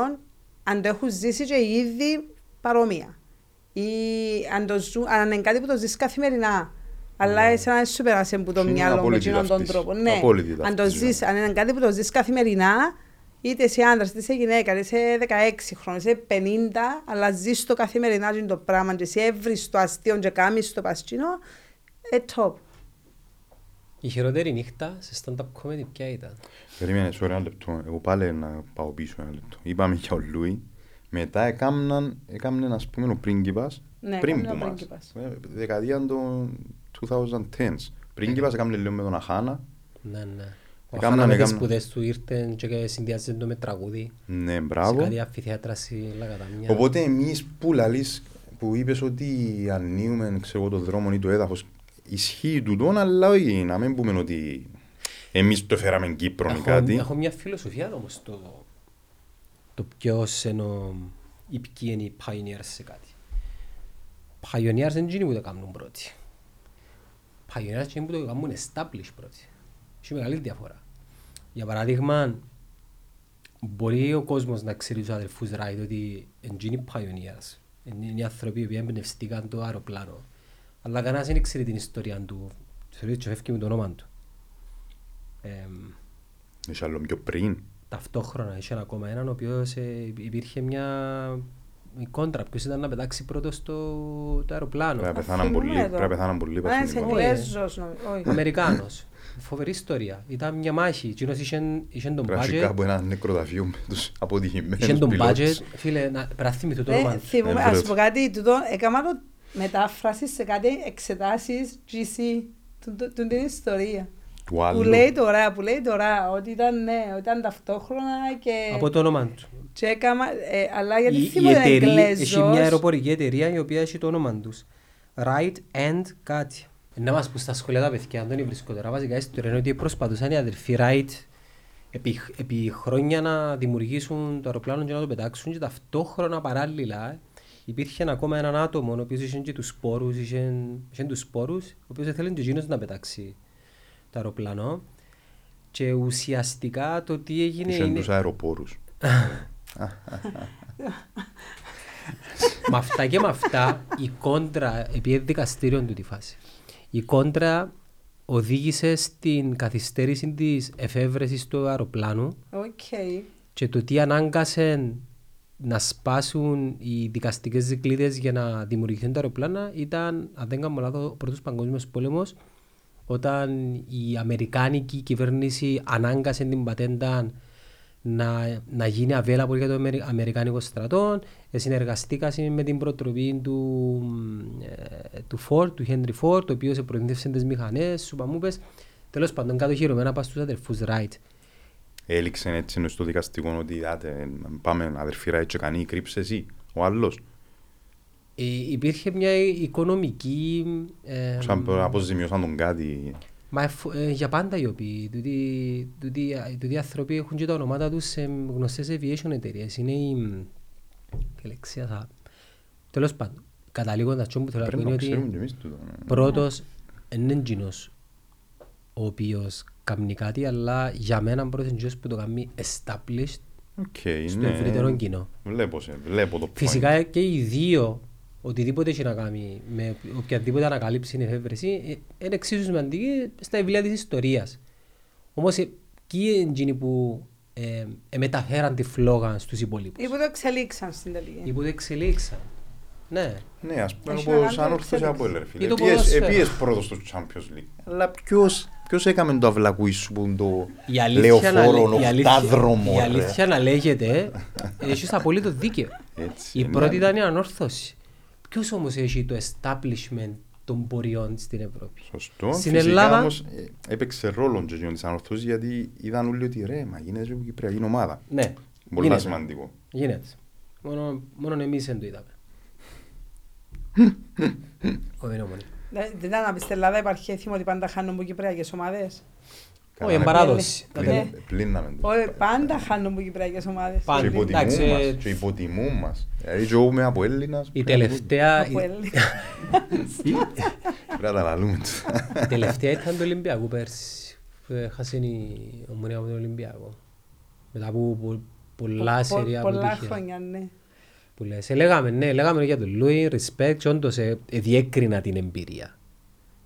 αν το έχουν ζήσει και ήδη παρόμοια. Ή αν, το ζουν, αν είναι κάτι που το ζεις καθημερινά. Αλλά εσένα δεν σου περάσει από το Είναι μυαλό με απόλυτη εκείνον τον ταύτιση. τρόπο. Ναι, Απόλυτη αν το ταύτιση, ζεις, ναι. αν είναι κάτι που το ζεις καθημερινά, είτε είσαι άντρας, είτε είσαι γυναίκα, είτε είσαι 16 χρόνια, είσαι 50, αλλά ζεις το καθημερινά και το πράγμα και εσύ έβρεις το αστείο και κάνεις το παστσίνο, ε, top. Η χειρότερη νύχτα σε stand-up comedy ποια ήταν; Περίμενε, sorry, ένα λεπτό. Εγώ πάλι να πάω πίσω ένα λεπτό. Είπαμε για ο Λούι. Μετά έκαμναν, έκαμναν ας πούμε ο πρίγκιπας Ναι, πριν έκαμνε που ο μας. πρίγκιπας. Ε, Δεκαετία των 2010s. Πρίγκιπας έκαμνε λίγο με τον Αχάνα. Ναι, ναι. Ο Έκαναν, Χάνα με τις έκαναν. σπουδές του ήρθε και συνδυάζεται το με τραγούδι. Ναι, Σε μπράβο. κάτι αφιθέατρα στη Λαγατάμια. Οπότε εμείς που λαλείς, που είπες ότι ανοίγουμε ξέρω, εγώ, το δρόμο ή το έδαφος, ισχύει τούτο, αλλά όχι, να μην πούμε ότι εμείς το φέραμε Κύπρο ή Έχω, κάτι. έχω μια φιλοσοφία όμως το, το ποιος είναι ο, ή ποιοι είναι οι pioneers σε κάτι. Pioneers δεν είναι εκείνοι που το κάνουν πρώτοι. Pioneers είναι που το κάνουν establish πρώτοι. Έχει μεγάλη διαφορά. Για παράδειγμα, μπορεί ο κόσμος να ξέρει τους αδελφούς Ράιτ ότι είναι οι pioneers. Είναι οι άνθρωποι που εμπνευστήκαν το αεροπλάνο. Αλλά κανένας δεν ξέρει την ιστορία του. Θεωρεί και φεύγει με το όνομα του. Εμ, Είσαι άλλο πιο πριν. ταυτόχρονα είχε ακόμα έναν ο οποίος ε, υπήρχε μια η κόντρα. Ποιος ήταν να πετάξει πρώτος το, το αεροπλάνο. Πρέπει να πεθάναν θυμούμαι πολύ. το. Πρέπει να πεθάναν πολύ. Α, είσαι παθηνικοί. Εγγλέζος, νομίζω. Όχι. Αμερικάνος. Φοβερή ιστορία. Ήταν μια μάχη. Εκείνος είχε, είχε τον Πρέπει να έχει budget. κάπου ένα νεκροταφείο με τους αποτυχημένους Είχε τον πιλότους. budget. Φίλε, να πρέπει να θυμηθώ το Ε, όνομα. θυμούμαι, Ε, ας βρες. πω κάτι, τούτο, έκανα το μετάφρασης σε κάτι εξετάσεις GC, του- του- του- την ιστορία. Του Που άλλου. λέει τώρα, που λέει τώρα, ότι ήταν, ναι, ότι ήταν ταυτόχρονα και... Από το όνομα του. και έκαμα, ε, αλλά γιατί Η, η θυμούμαι εταιρεία, έχει Εγγλέζος. μια αεροπορική εταιρεία η οποία έχει το όνομα τους. Right and κάτι. Ε, Να μας πούν στα σχολεία τα παιδιά, αν δεν βρίσκω τώρα. Βασικά η ιστορία είναι ότι προσπαθούσαν οι αδερφοί Wright επί, επί χρόνια να δημιουργήσουν το αεροπλάνο και να το πετάξουν και ταυτόχρονα παράλληλα υπήρχε ακόμα έναν άτομο ο οποίος είχε και τους σπόρους, είχε, είχε τους σπόρους, ο οποίος ήθελε και εκείνος να πετάξει το αεροπλάνο και ουσιαστικά το τι έγινε Είχαν είναι... τους αεροπόρους. με αυτά και με αυτά η κόντρα, επειδή δικαστήριο του τη φάση, η κόντρα οδήγησε στην καθυστέρηση της εφεύρεσης του αεροπλάνου Οκ. και το τι ανάγκασε να σπάσουν οι δικαστικές δικλείδες για να δημιουργηθούν τα αεροπλάνα ήταν, αν δεν κάνω λάθος, ο πρώτος παγκόσμιος πόλεμος όταν η Αμερικάνικη κυβέρνηση ανάγκασε την πατέντα να, να γίνει available για το Αμερι- Αμερικάνικο στρατό. Ε, συνεργαστήκαμε με την προτροπή του, ε, του Ford, του Henry Ford, ο οποίος προμήθευσε τις μηχανές, σου παμούπες. Τέλος πάντων, κατοχυρωμένα πας στους αδερφούς Wright. Έληξε έτσι στο δικαστικό ότι άτε, πάμε αδερφή Ράιτ και κάνει κρύψε εσύ. Ο άλλος. Ε, υπήρχε μια οικονομική... ε, Σαν πω- αποζημιώσαν τον κάτι. Μα εφ- ε, για πάντα οι οποίοι, τούτοι, τούτοι, τούτοι οι άνθρωποι έχουν και τα ονόματα τους σε γνωστές aviation εταιρείες. Είναι η... Τι λεξία θα... Τέλος πάντων, καταλήγοντας αυτό που θέλω να πω Πρέπει είναι να ξέρουμε ότι κι εμείς τούτο. ναι. πρώτος είναι εκείνος ο οποίος κάνει κάτι, αλλά για μένα πρώτος είναι εκείνος που το κάνει established Οκ, στο ναι. ευρύτερο κοινό. Βλέπω σε, βλέπω το point. Φυσικά και οι δύο, οτιδήποτε έχει να κάνει με οποιαδήποτε ανακάλυψη είναι εφεύρεση, ε, είναι εξίσου σημαντική στα βιβλία της ιστορίας. Όμως ε, ποιοι είναι εκείνοι που ε, ε, μεταφέραν τη φλόγα στους υπόλοιπους. Ή που το εξελίξαν στην τελική. Ή που το εξελίξαν. Ναι. Ναι, ας πούμε Έχει όπως μεγάλη αν όρθωσε εξέλιξη. από έλερ φίλε. Ή το Επίες- ποδόσφαιρο. Επίες πρώτος στο Champions League. Αλλά ποιος, ποιος έκαμε το αυλακούι σου που είναι το Η αλήθεια, να, λεωφόρο, λέ- η αλήθεια, οχτάδρομο. η ρε. αλήθεια να λέγεται, έχεις απολύτως δίκαιο. Έτσι, Η ναι. πρώτη ήταν η ανόρθωση. Ποιος όμως έχει το establishment των πορειών στην Ευρώπη; Σωστό. Στην Φυσικά Ελλάδα- όμως ε, έπαιξε ρόλο και εκείνο της ανορθώσης γιατί είδαν όλοι ότι ρε, μα γίνεται και κυπριακή ομάδα. Ναι. Πολλά γίνεται. σημαντικό. Γίνεται. Μόνο, μόνο εμείς δεν το είδαμε. Όχι, είναι ομονή. Δεν δεν ήταν να πει στην Ελλάδα υπάρχει έθιμο ότι πάντα χάνουν που κυπριακές ομάδες. Όχι, είναι Κάναμε- παράδοση. Ναι. Δηλαδή, Πλύναμε το. Όχι, πάντα χάνουν που κυπριακές ομάδες. Πάντα. Και υποτιμούν εντάξει, μας. ε, Και υποτιμούν μας. Δηλαδή και εγώ είμαι από Έλληνας. Η πρέπει να- τελευταία, Από η, Έλλη. Πρέπει να τα λαλούμε. η τελευταία ήταν το Ολυμπιακό πέρσι. που Έχασε η ομονία από τον Ολυμπιακό. Μετά από πο- πολλά Πο- σερία Πολλά αποτυχία. χρόνια, ναι. Που λες. Ε, λέγαμε, ναι, λέγαμε για τον Λούι, respect, και όντως ε, ε, διέκρινα την εμπειρία.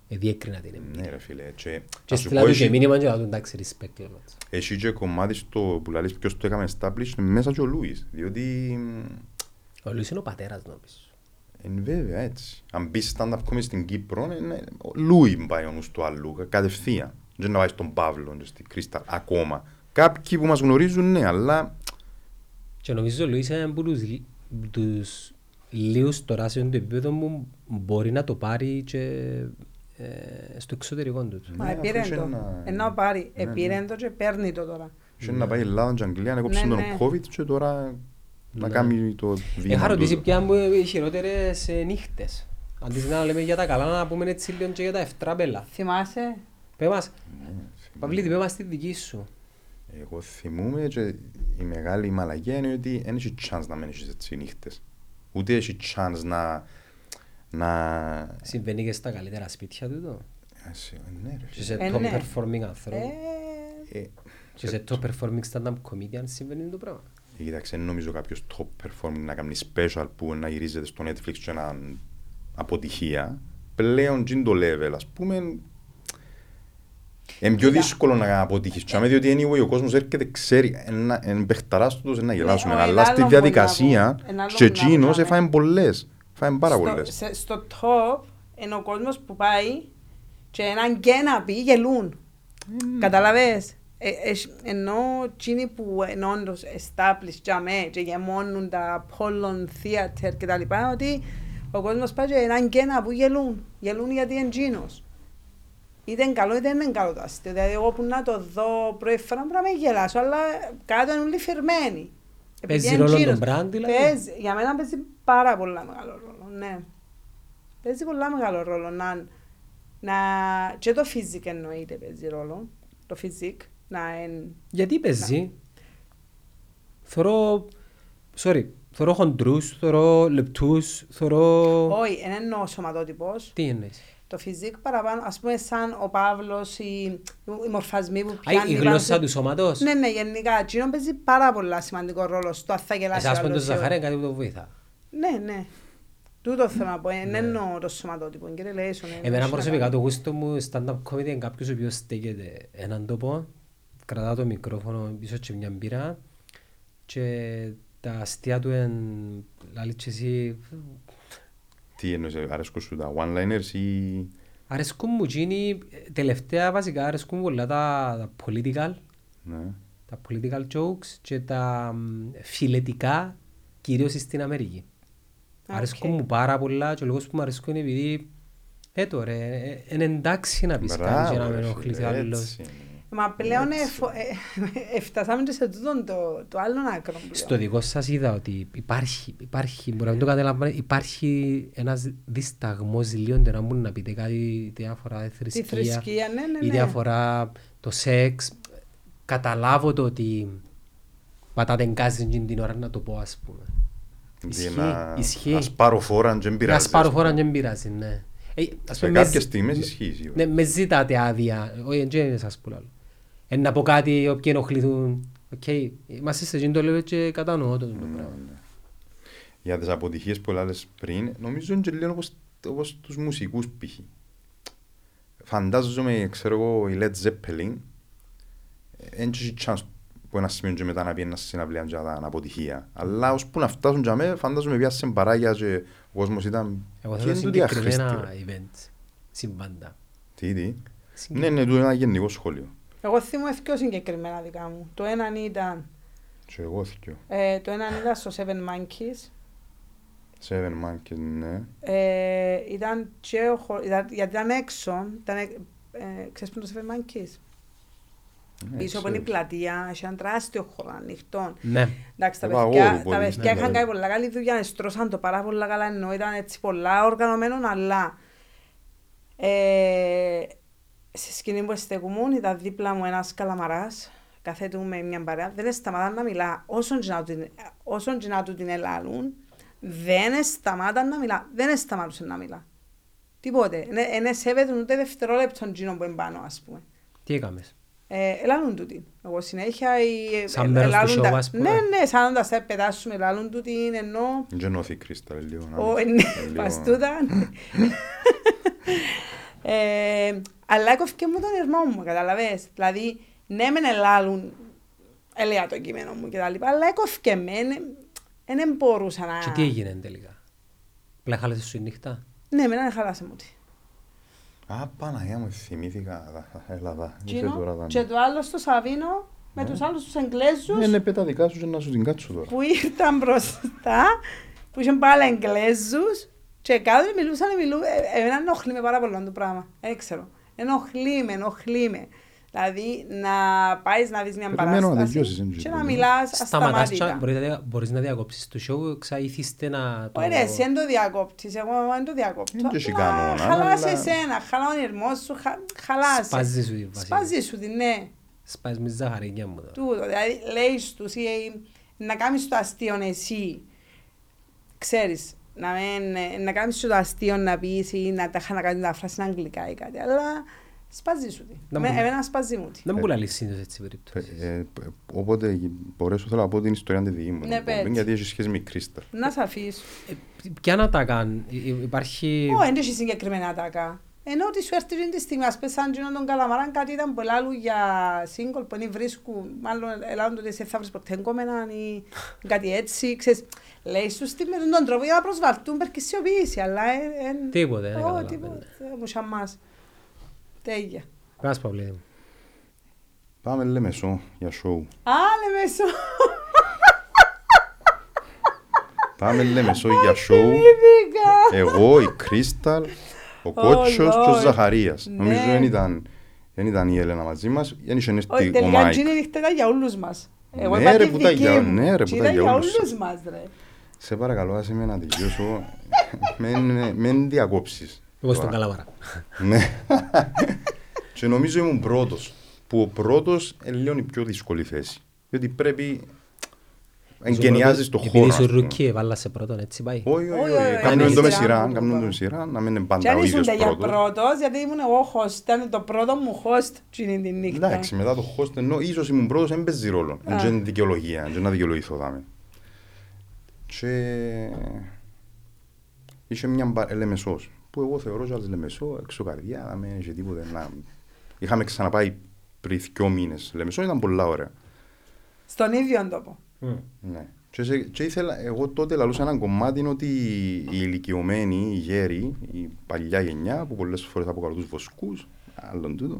Ε, διέκρινα την εμπειρία. Ναι ρε φίλε. Και Και να σου στείλα πω, του και έχει- μήνυμα και να του εντάξει, respect. λέω, έτσι. Έχει και κομμάτι στο που λαλείς ποιος το έκαμε establish μέσα και ο Λούις. Διότι μ, Ο Λούις είναι ο πατέρας νομίζω. είναι βέβαια έτσι. Αν μπεις stand-up comedy στην Κύπρο, είναι ο Λούι πάει ο νους του αλλού, κα- κατευθείαν. Δεν να πάει στον Παύλο, και στην Κρίστα, ακόμα. Κάποιοι που μας γνωρίζουν, ναι, αλλά Και νομίζω ο Λουίς είναι από τους, λι- τους λίγους τώρα σε το επίπεδο μου μπορεί να το πάρει και ε, στο εξωτερικό του. Μα Ναι, επήρε αφού είχε το. ένα- Ενώ πάρει, Ναι, ναι. επήρε το και παίρνει το τώρα. είχε να πάει Ελλάδα και Αγγλία, έκοψε Ναι, τον ναι. COVID και τώρα να Ναι. κάνει το βήμα. Είχα ρωτήσει τούτο. ποια μου οι χειρότερες ε, νύχτες. Αντί να λέμε για τα καλά, να πούμε έτσι λίγο και για τα ευτράπελα. Θυμάσαι, Πες μας, Ναι, Παυλίτη, πες μας τη δική σου. Εγώ θυμούμαι και η μεγάλη μαλακία είναι ότι δεν έχει chance να μένεις έτσι νύχτες. Ούτε έχει chance να... να... Συμβαίνει και στα καλύτερα σπίτια του το. Εσύ, Ναι ρε Και φίλε. σε Ε, top ναι. performing άνθρωπο. Ε, Ε, Και σε top performing stand-up comedian συμβαίνει το πράγμα. Κοίταξε, δεν νομίζω κάποιος top performing να κάνει special που να γυρίζεται στο Netflix και να αποτυχία. Πλέον τζιν το level, ας πούμε, είναι πιο Κοίτα. δύσκολο να αποτύχεις. Τσάμε, διότι anyway ο κόσμος έρχεται, ξέρει, ένα- εν παιχταράς τους να γελάσουμε. ο Αλλά ένα στη άλλο διαδικασία, μπορεί να πω, ένα άλλο και μπορεί να πω, εκείνος τσάμε. έφαγε πολλές. Έφαγε πάρα στο, πολλές. σε- στο top είναι ο κόσμος που πάει και έναν και να πει γελούν. Καταλαβες; Ε, ε, ενώ εκείνοι που είναι όντως established για μέ και γεμώνουν τα Apollon Theater και τα λοιπά, ότι ο κόσμος πάει και έναν και να που γελούν. Γελούν γιατί είναι εκείνος. Είτε είναι καλό είτε δεν είναι καλό το αστείο. Δηλαδή εγώ που να το δω πρώτη φορά μπορεί να με γελάσω, αλλά κάτω είναι όλοι φερμένοι. Επειδή Παίζει είναι ρόλο εκείνος. το brand, δηλαδή; Παίζει, για μένα παίζει πάρα πολλά μεγάλο ρόλο, ναι. Παίζει πολλά μεγάλο ρόλο να, να και το physique εννοείται παίζει ρόλο. Το physique να είναι... Γιατί παίζει; Θωρώ, sorry, θωρώ χοντρούς, θωρώ λεπτούς, θωρώ... Όχι, δεν εννοώ σωματότυπος. Τι εννοείς; Το physique παραπάνω, ας πούμε σαν ο Παύλος, οι, οι μορφασμοί που Α, πιάνει. η πάνω γλώσσα σε- του σώματος; Ναι, ναι, γενικά. Εκείνο παίζει πάρα πολλά σημαντικό ρόλο στο αν θα γελάσει Εσάς ο πούμε το άλλος ή όχι. ζαχάρι είναι κάτι που το βοηθά. Ναι, ναι. Τούτο θέλω να πω. Δεν εννοώ το σωματότυπο. Είναι relation. είναι Εμένα έχει να προσωπικά κάνει. το γούστο μου stand-up comedy είναι κάποιος ο οποίος στέκεται έναν τόπο, κρατά το μικρόφωνο πίσω και μια μπύρα και τα αστεία του είναι, λάλει και εσύ, Τι εννοείς, αρέσκουν σου τα one-liners ή... αρέσκουν μου εκείνοι, τελευταία βασικά αρέσκουν μου πολλά τα, τα political, Ναι. τα political jokes και τα μ, φυλετικά, κυρίως στην Αμερική. Α, Αρέσκουν οκ. μου πάρα πολλά και ο λόγος που μου αρέσκουν είναι επειδή ε, τώρα, ε, ε, είναι εντάξει να πεις κάτι και να Μπράβο, με ρε ενοχλείς φίλε, άλλος. Έτσι είναι. Μα πλέον Έτσι. εφο- ε, φτάσαμε και σε τούτον το, το άλλο άκρο. πλέον. Στο δικό σας είδα ότι υπάρχει, υπάρχει, μπορεί να μην το καταλαβαίνετε, υπάρχει ένας δισταγμός λίγο να μπορεί να πείτε κάτι είτε αφορά τη Τη θρησκεία, θρησκεία, ναι, ναι, είτε ναι. αφορά το σεξ. Καταλάβω το ότι πατάτε εγκάζι εκείνη την ώρα να το πω ας πούμε. Δηλαδή Ισχύει, να- ισχύει. να σπάρω φόρα και δεν Να πειράζει, σπάρω ας φορά πούμε. και δεν πειράζει, ναι. Ε, ας Σε πούμε, με κάποιες ζ- στιγμές ισχύει σίγουρα. Ναι, με ζητάτε άδεια. Όχι, δεν είναι σας που λέω. Ε, να πω κάτι, όποιοι ενοχληθούν. Οκ, είμαστε σε εκείνο το λέω και κατανοώ το, το πράγμα. Για τις αποτυχίες που έλεγες πριν, νομίζω είναι και λίγο όπως, όπως τους μουσικούς π.χ. Φαντάζομαι, ξέρω εγώ, η Led Zeppelin, δεν έχει chance που ένα σημείο και μετά να πιένουν σε συναυλία για τα αποτυχία. Αλλά ώσπου να φτάσουν τζιαμέ, φαντάζομαι πιάσαν παράγια και ο κόσμος ήταν... Εγώ «Τι θέλω είναι τούτη συγκεκριμένα αχρήστη, ρε». events, συμβάντα. Τι, τι. Συγκε- Ναι, ναι, τούτο είναι ένα γενικό σχόλιο. Εγώ θυμούμαι πιο συγκεκριμένα δικά μου. Το ένα ήταν, Και εγώ θυκιο. ε, το ένα ήταν στο Seven Monkeys. Seven Monkeys, ναι. Ε, ήταν και ο χω... ήταν, γιατί ήταν έξω. Ήταν, ε, ε, ξέρεις που είναι το Seven Monkeys; Ναι, Πίσω από είναι η ξέρω. πλατεία, είχε ένα τεράστιο χώρο ανοιχτό. Ναι. Εντάξει, τα Ε, παιδιά, παγόρου τα πολύ, παιδιά ναι, είχαν ναι. κάνει πολλά καλή δουλειά, στρώσαν το πάρα πολλά καλά, ενώ ήταν έτσι πολλά οργανωμένο, αλλά ε, στη σκηνή που στεκούμουν ήταν δίπλα μου ένας καλαμαράς, καθέτου με μια παρέα, δεν σταμάταν να μιλά, όσον και να του την, όσον και να του την ελάλουν, δεν σταμάταν να μιλά, δεν σταματούσε να μιλά. Τίποτε. Δεν σέβεται ούτε δευτερόλεπτον εκείνο που είναι πάνω, ας πούμε. Τι έκαμες; Ε, ελάλουν τούτη. Εγώ συνέχεια... η- Σαν ε, μέρος του ελάλουν show, τα- ας πούμε. Ναι, ναι, σαν να τα πετάσουμε, ελάλουν τούτη, ενώ... Γεννώθη Κρίστα λίγο. να- Ο, ναι, λίγο- πας τούτα. ε, αλλά έκοφηκε μου τον ερμό μου, καταλαβες. Δηλαδή, ναι μεν ελάλουν, έλεγα το κείμενο μου και τα λοιπά, αλλά έκοφηκε με, δεν μπορούσα να... Και τι έγινε τελικά; Απλά χάλασες σου η νύχτα; Ναι, με να χαλάσε μου τι. Α, Παναγία μου, θυμήθηκα. Έλα, δα. Ήρθε Τζίνο, τώρα, δα. και το άλλο στο Σαβίνο, με Ναι. τους άλλους τους Εγγλέζους, Ναι, ναι, πέτα δικά σου και να σου την κάτσω τώρα. που ήρθαν μπροστά, που είχαν πάλι Εγγλέζους και κάτω μιλούσαν, μιλού, ε, εμένα ενοχλεί με πάρα πολύ το πράγμα. Δεν ξέρω. Ενοχλεί με, ενοχλεί με. Δηλαδή να πάεις να δεις μια Περιμένω να παράσταση τελειώσεις, δεν και ξέρω. να μιλάς Σταματάς, ασταμάτητα. και μπορείς να δια- μπορείς να διακόψεις το show, ξαήθιστε να το... Όχι ρε, εσύ δεν το διακόπτεις, εγώ δεν το διακόπτω. Δεν το έχει Απλά κανόνα, Χαλάς αλλά- εσένα, χαλά ο νερμός σου, χα- χαλάς. Σπάζει σου τη βασίλεια. Σπάζει σου την, ναι. Σπάζεις με ζαχαρίνια μου τώρα. Τούτο, δηλαδή λέεις στους ή να κάνεις το αστείο εσύ. Ξέρεις, να, μην, ε, να κάνεις σου το αστείο να πεις ή να τα να κάνεις τα φράση αγγλικά ή κάτι, αλλά σπάζει σου τι. Να Με- μου- Εμένα σπάζει μου τι. Δεν μπορεί να λύσεις συνήθως έτσι περίπτωση. Ε, ε, Οπότε μπορέσω θέλω να πω την ιστορία τη δική μου. Ναι, λοιπόν, πες. γιατί έχει σχέση με Κρίσταλ. Να σε αφήσω. Ποια να τα κάνει, Υ- υ- υπάρχει... Ω, δεν έχει συγκεκριμένα τάκα. Ενώ ότι σου έρθει εκείνη τη στιγμή, ας πες σαν εκείνον τον Καλαμαράν κάτι ήταν πολλά άλλου για σύγκολ που δεν βρίσκουν, μάλλον ελάουν ότι σε θα βρεις ποτέ κόμενα ή κάτι έτσι, ξέρεις. Λέει σου στη με τον τρόπο για να προσβαλτούν περκισιοποίηση, αλλά ε, εν... Τίποτε, δεν Ω, καταλαβαίνω. τίποτε, ε, μου σαμάς. Τέγια. Κάς Παυλίδη μου. Πάμε Λεμεσό για σοου. Α, λέμε σου. Πάμε Λεμεσό για σόου. Θυμήθηκα. Εγώ, η Κρίσταλ, ο Κότσος και ο Lord. Ζαχαρίας. Ναι. Νομίζω δεν ήταν, δεν ήταν η Έλενα μαζί μας, δεν είχε έρθει Όχι, ο τελικά Μάικ. εκείνη η νύχτα ήταν για όλους μας. Εγώ Ναι, είπα ρε, τη που τα δική για- μου. ναι, ρε, που Και τα ήταν για για όλους. όλους μας, ρε. Σε παρακαλώ, άσε με να τελειώσω. Μεν- Μεν διακόψεις. Εγώ στον Τώρα. Καλαμαρά. Ναι. και νομίζω ήμουν πρώτος. Που ο πρώτος είναι λίγο η πιο δύσκολη θέση. Διότι πρέπει... Εγκαινιάζεις το χώρο. Επειδή ας σου πούμε. rookie έβαλα σε πρώτον, έτσι πάει. Όχι, όχι, Όχι, όχι. όχι, Κάνουμε είναι το με σειρά σειρά. που Κάνουμε το πάμε. με σειρά. Να μην είναι Και πάντα αν ο ίδιος ήσουν για πρώτος. πρώτος, γιατί ήμουν εγώ host, ήταν το πρώτο μου host εκείνη τη νύχτα. Εντάξει, μετά το host ενώ ίσως ήμουν πρώτος δεν παίζει ρόλο. Α. Δεν είναι δικαιολογία, εν να δικαιολογηθώ δαμέ. Και είχε μια μπα... ε, λεμεσός, που εγώ θεωρώ και λεμεσό, έξω καρδιά, να μην είχε τίποτε να... Είχαμε ξαναπάει πριν δυο μήνες. Λεμεσό ήταν πολλά ωραία. Στον ίδιο τόπο. Ναι. Και, σε, και ήθελα, εγώ τότε λαλούσα έναν κομμάτι είναι ότι οι ηλικιωμένοι, οι γέροι, η παλιά γενιά που πολλές φορές αποκαλούν τους βοσκούς, άλλον τούτο,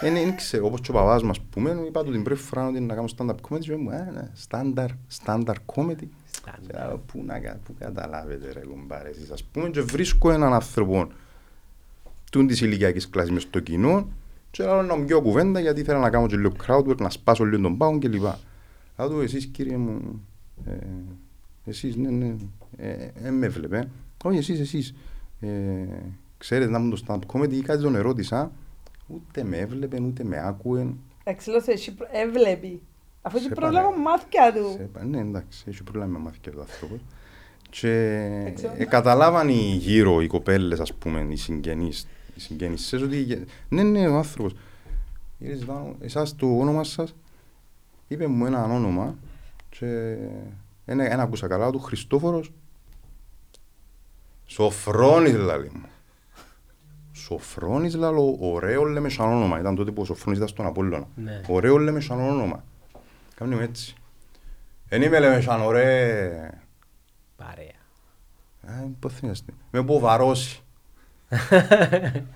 δεν δεν ξέρω, όπως και ο παπάς μας που μένουν, είπα του την πρώτη φορά ότι να κάνω stand-up comedy και μου ε, ναι, standard, standard comedy. Και λέω, Πού να κα- πού καταλάβετε ρε κουμπάρες εσείς, ας πούμε, και βρίσκω έναν άνθρωπο τούν της ηλικιακής κλάσης μες στο κοινό και λέω να μου πιω κουβέντα γιατί ήθελα να κάνω και λίγο crowd work, να σπάσω λίγο τον πάγο κλπ. Λέω του εσείς κύριε μου, ε, εσείς ναι ναι, ε, ε, με έβλεπε. Όχι εσείς, εσείς. Ε, ξέρετε να μου το stand-up comedy ή κάτι τον ερώτησα, ούτε με έβλεπε, ούτε με άκουε. Εξήλωσε, εσύ προ- έβλεπει. Αφού έχει Σε πρόβλημα παρα- με μάτια Σε του. είπα, ναι, εντάξει, έχει πρόβλημα με μάθηκε ο άνθρωπος. Και ξέρω. ε, καταλάβαν οι γύρω, οι κοπέλες, ας πούμε, οι συγγενείς, οι συγγενείς σας, ότι γε- ναι, ναι, ο άνθρωπος. Κύριε Ζητάνο, εσάς το όνομα σας, είπε μου ένα όνομα και ένα, ένα ακούσα καλά του, Χριστόφορος Σοφρόνης, λαλή μου. Σοφρόνης, λαλό, ωραίο λέμε σαν όνομα. Ήταν τότε που ο Σοφρόνης ήταν στον Απόλλωνα. Ναι. Ωραίο λέμε σαν όνομα. Κάμνει μου έτσι. Εν είμαι λέμε σαν ωραίο. Παρέα. Ε, πώς θυμάστε. Με ποβαρώσει.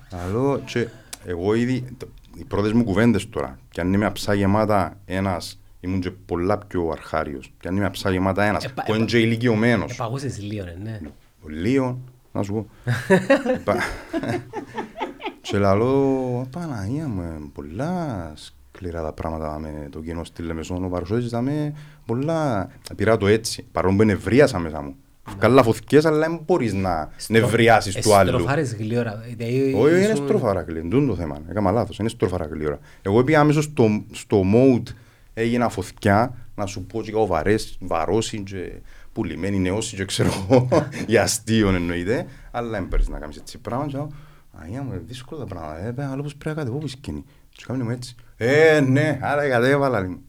Άλλο και εγώ ήδη, το- οι πρώτες μου κουβέντες τώρα, και αν είμαι αψά γεμάτα ένας, ήμουν και πολλά πιο αρχάριος, και αν είμαι αψά γεμάτα ένας, Επα- που είναι επα- και ηλικιωμένος, Επαγούσες λίγο, ρε, ναι. ο Λίον, να σου πω. Πα- και λαλώ, Παναγία μου, ε, πολλά σκληρά τα πράγματα με το κοινό στη Λεμεσόν, ο Βαρσόης ήταν πολλά, πήρα το έτσι, παρόλο που νευρίασα μέσα μου. Βγάλα φωθηκές, αλλά δεν μπορείς να νευριάσεις του άλλου. Εστροφάρες γλύωρα. δηλαδή Όχι, είναι ήσουν- στροφάρα κλίον, τούτο το θέμα. Έκανα λάθος, είναι στροφάρα κλίωρα. Εγώ πήγα αμέσως στο, στο mode έγινα φωθκιά, να σου πω και βαρές, βαρώσει και πουλημένη νεώση και ξέρω εγώ, για αστείο εννοείται, αλλά δεν παίρνεις να κάνεις έτσι πράγμα και λέω, Αγία μου, είναι δύσκολα τα πράγματα, ε, παι, άλλο πως πρέπει να κατεβώ που σκηνή. Και κάνει μου έτσι, ε, ναι, άρα κατέβαλα. λέει.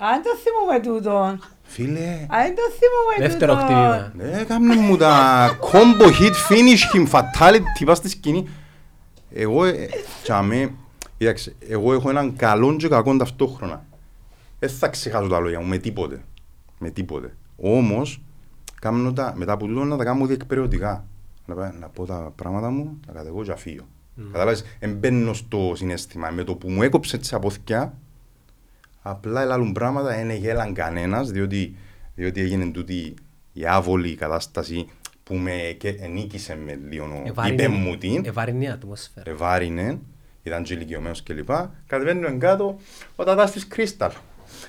Αν το θυμούμε τούτον. Φίλε, Αν το θυμούμε τούτον. Δεύτερο χτυπήμα. Ναι, κάμνε μου τα combo hit finish him fatality πας στη σκηνή. Εγώ, ε, τσάμε, κοίταξε, εγώ έχω έναν καλό και κακό ταυτόχρονα. Δεν θα ξεχάσω τα λόγια μου με τίποτε. Με τίποτε. Όμως, κάμνω τα, μετά από τούτο να τα κάνω διεκπαιρεωτικά. Να, πά- να πω τα πράγματα μου, να κατεβώ και αφύγω. Καταλάβεις, εμπαίνω στο συναίσθημα. Με το που μου έκοψε τις αποθηκιά, απλά ελάλουν πράγματα, δεν γέλαν κανένας, διότι, διότι έγινε τούτη η άβολη κατάσταση που με και ενίκησε με λίγο, Ευάρυνε- είπε μου την, Ευάρυνε η ατμόσφαιρα. ευάρινε, ήταν και ηλικιωμένος κλπ. Κατεβαίνουν κάτω ο τατάς της Κρίσταλ.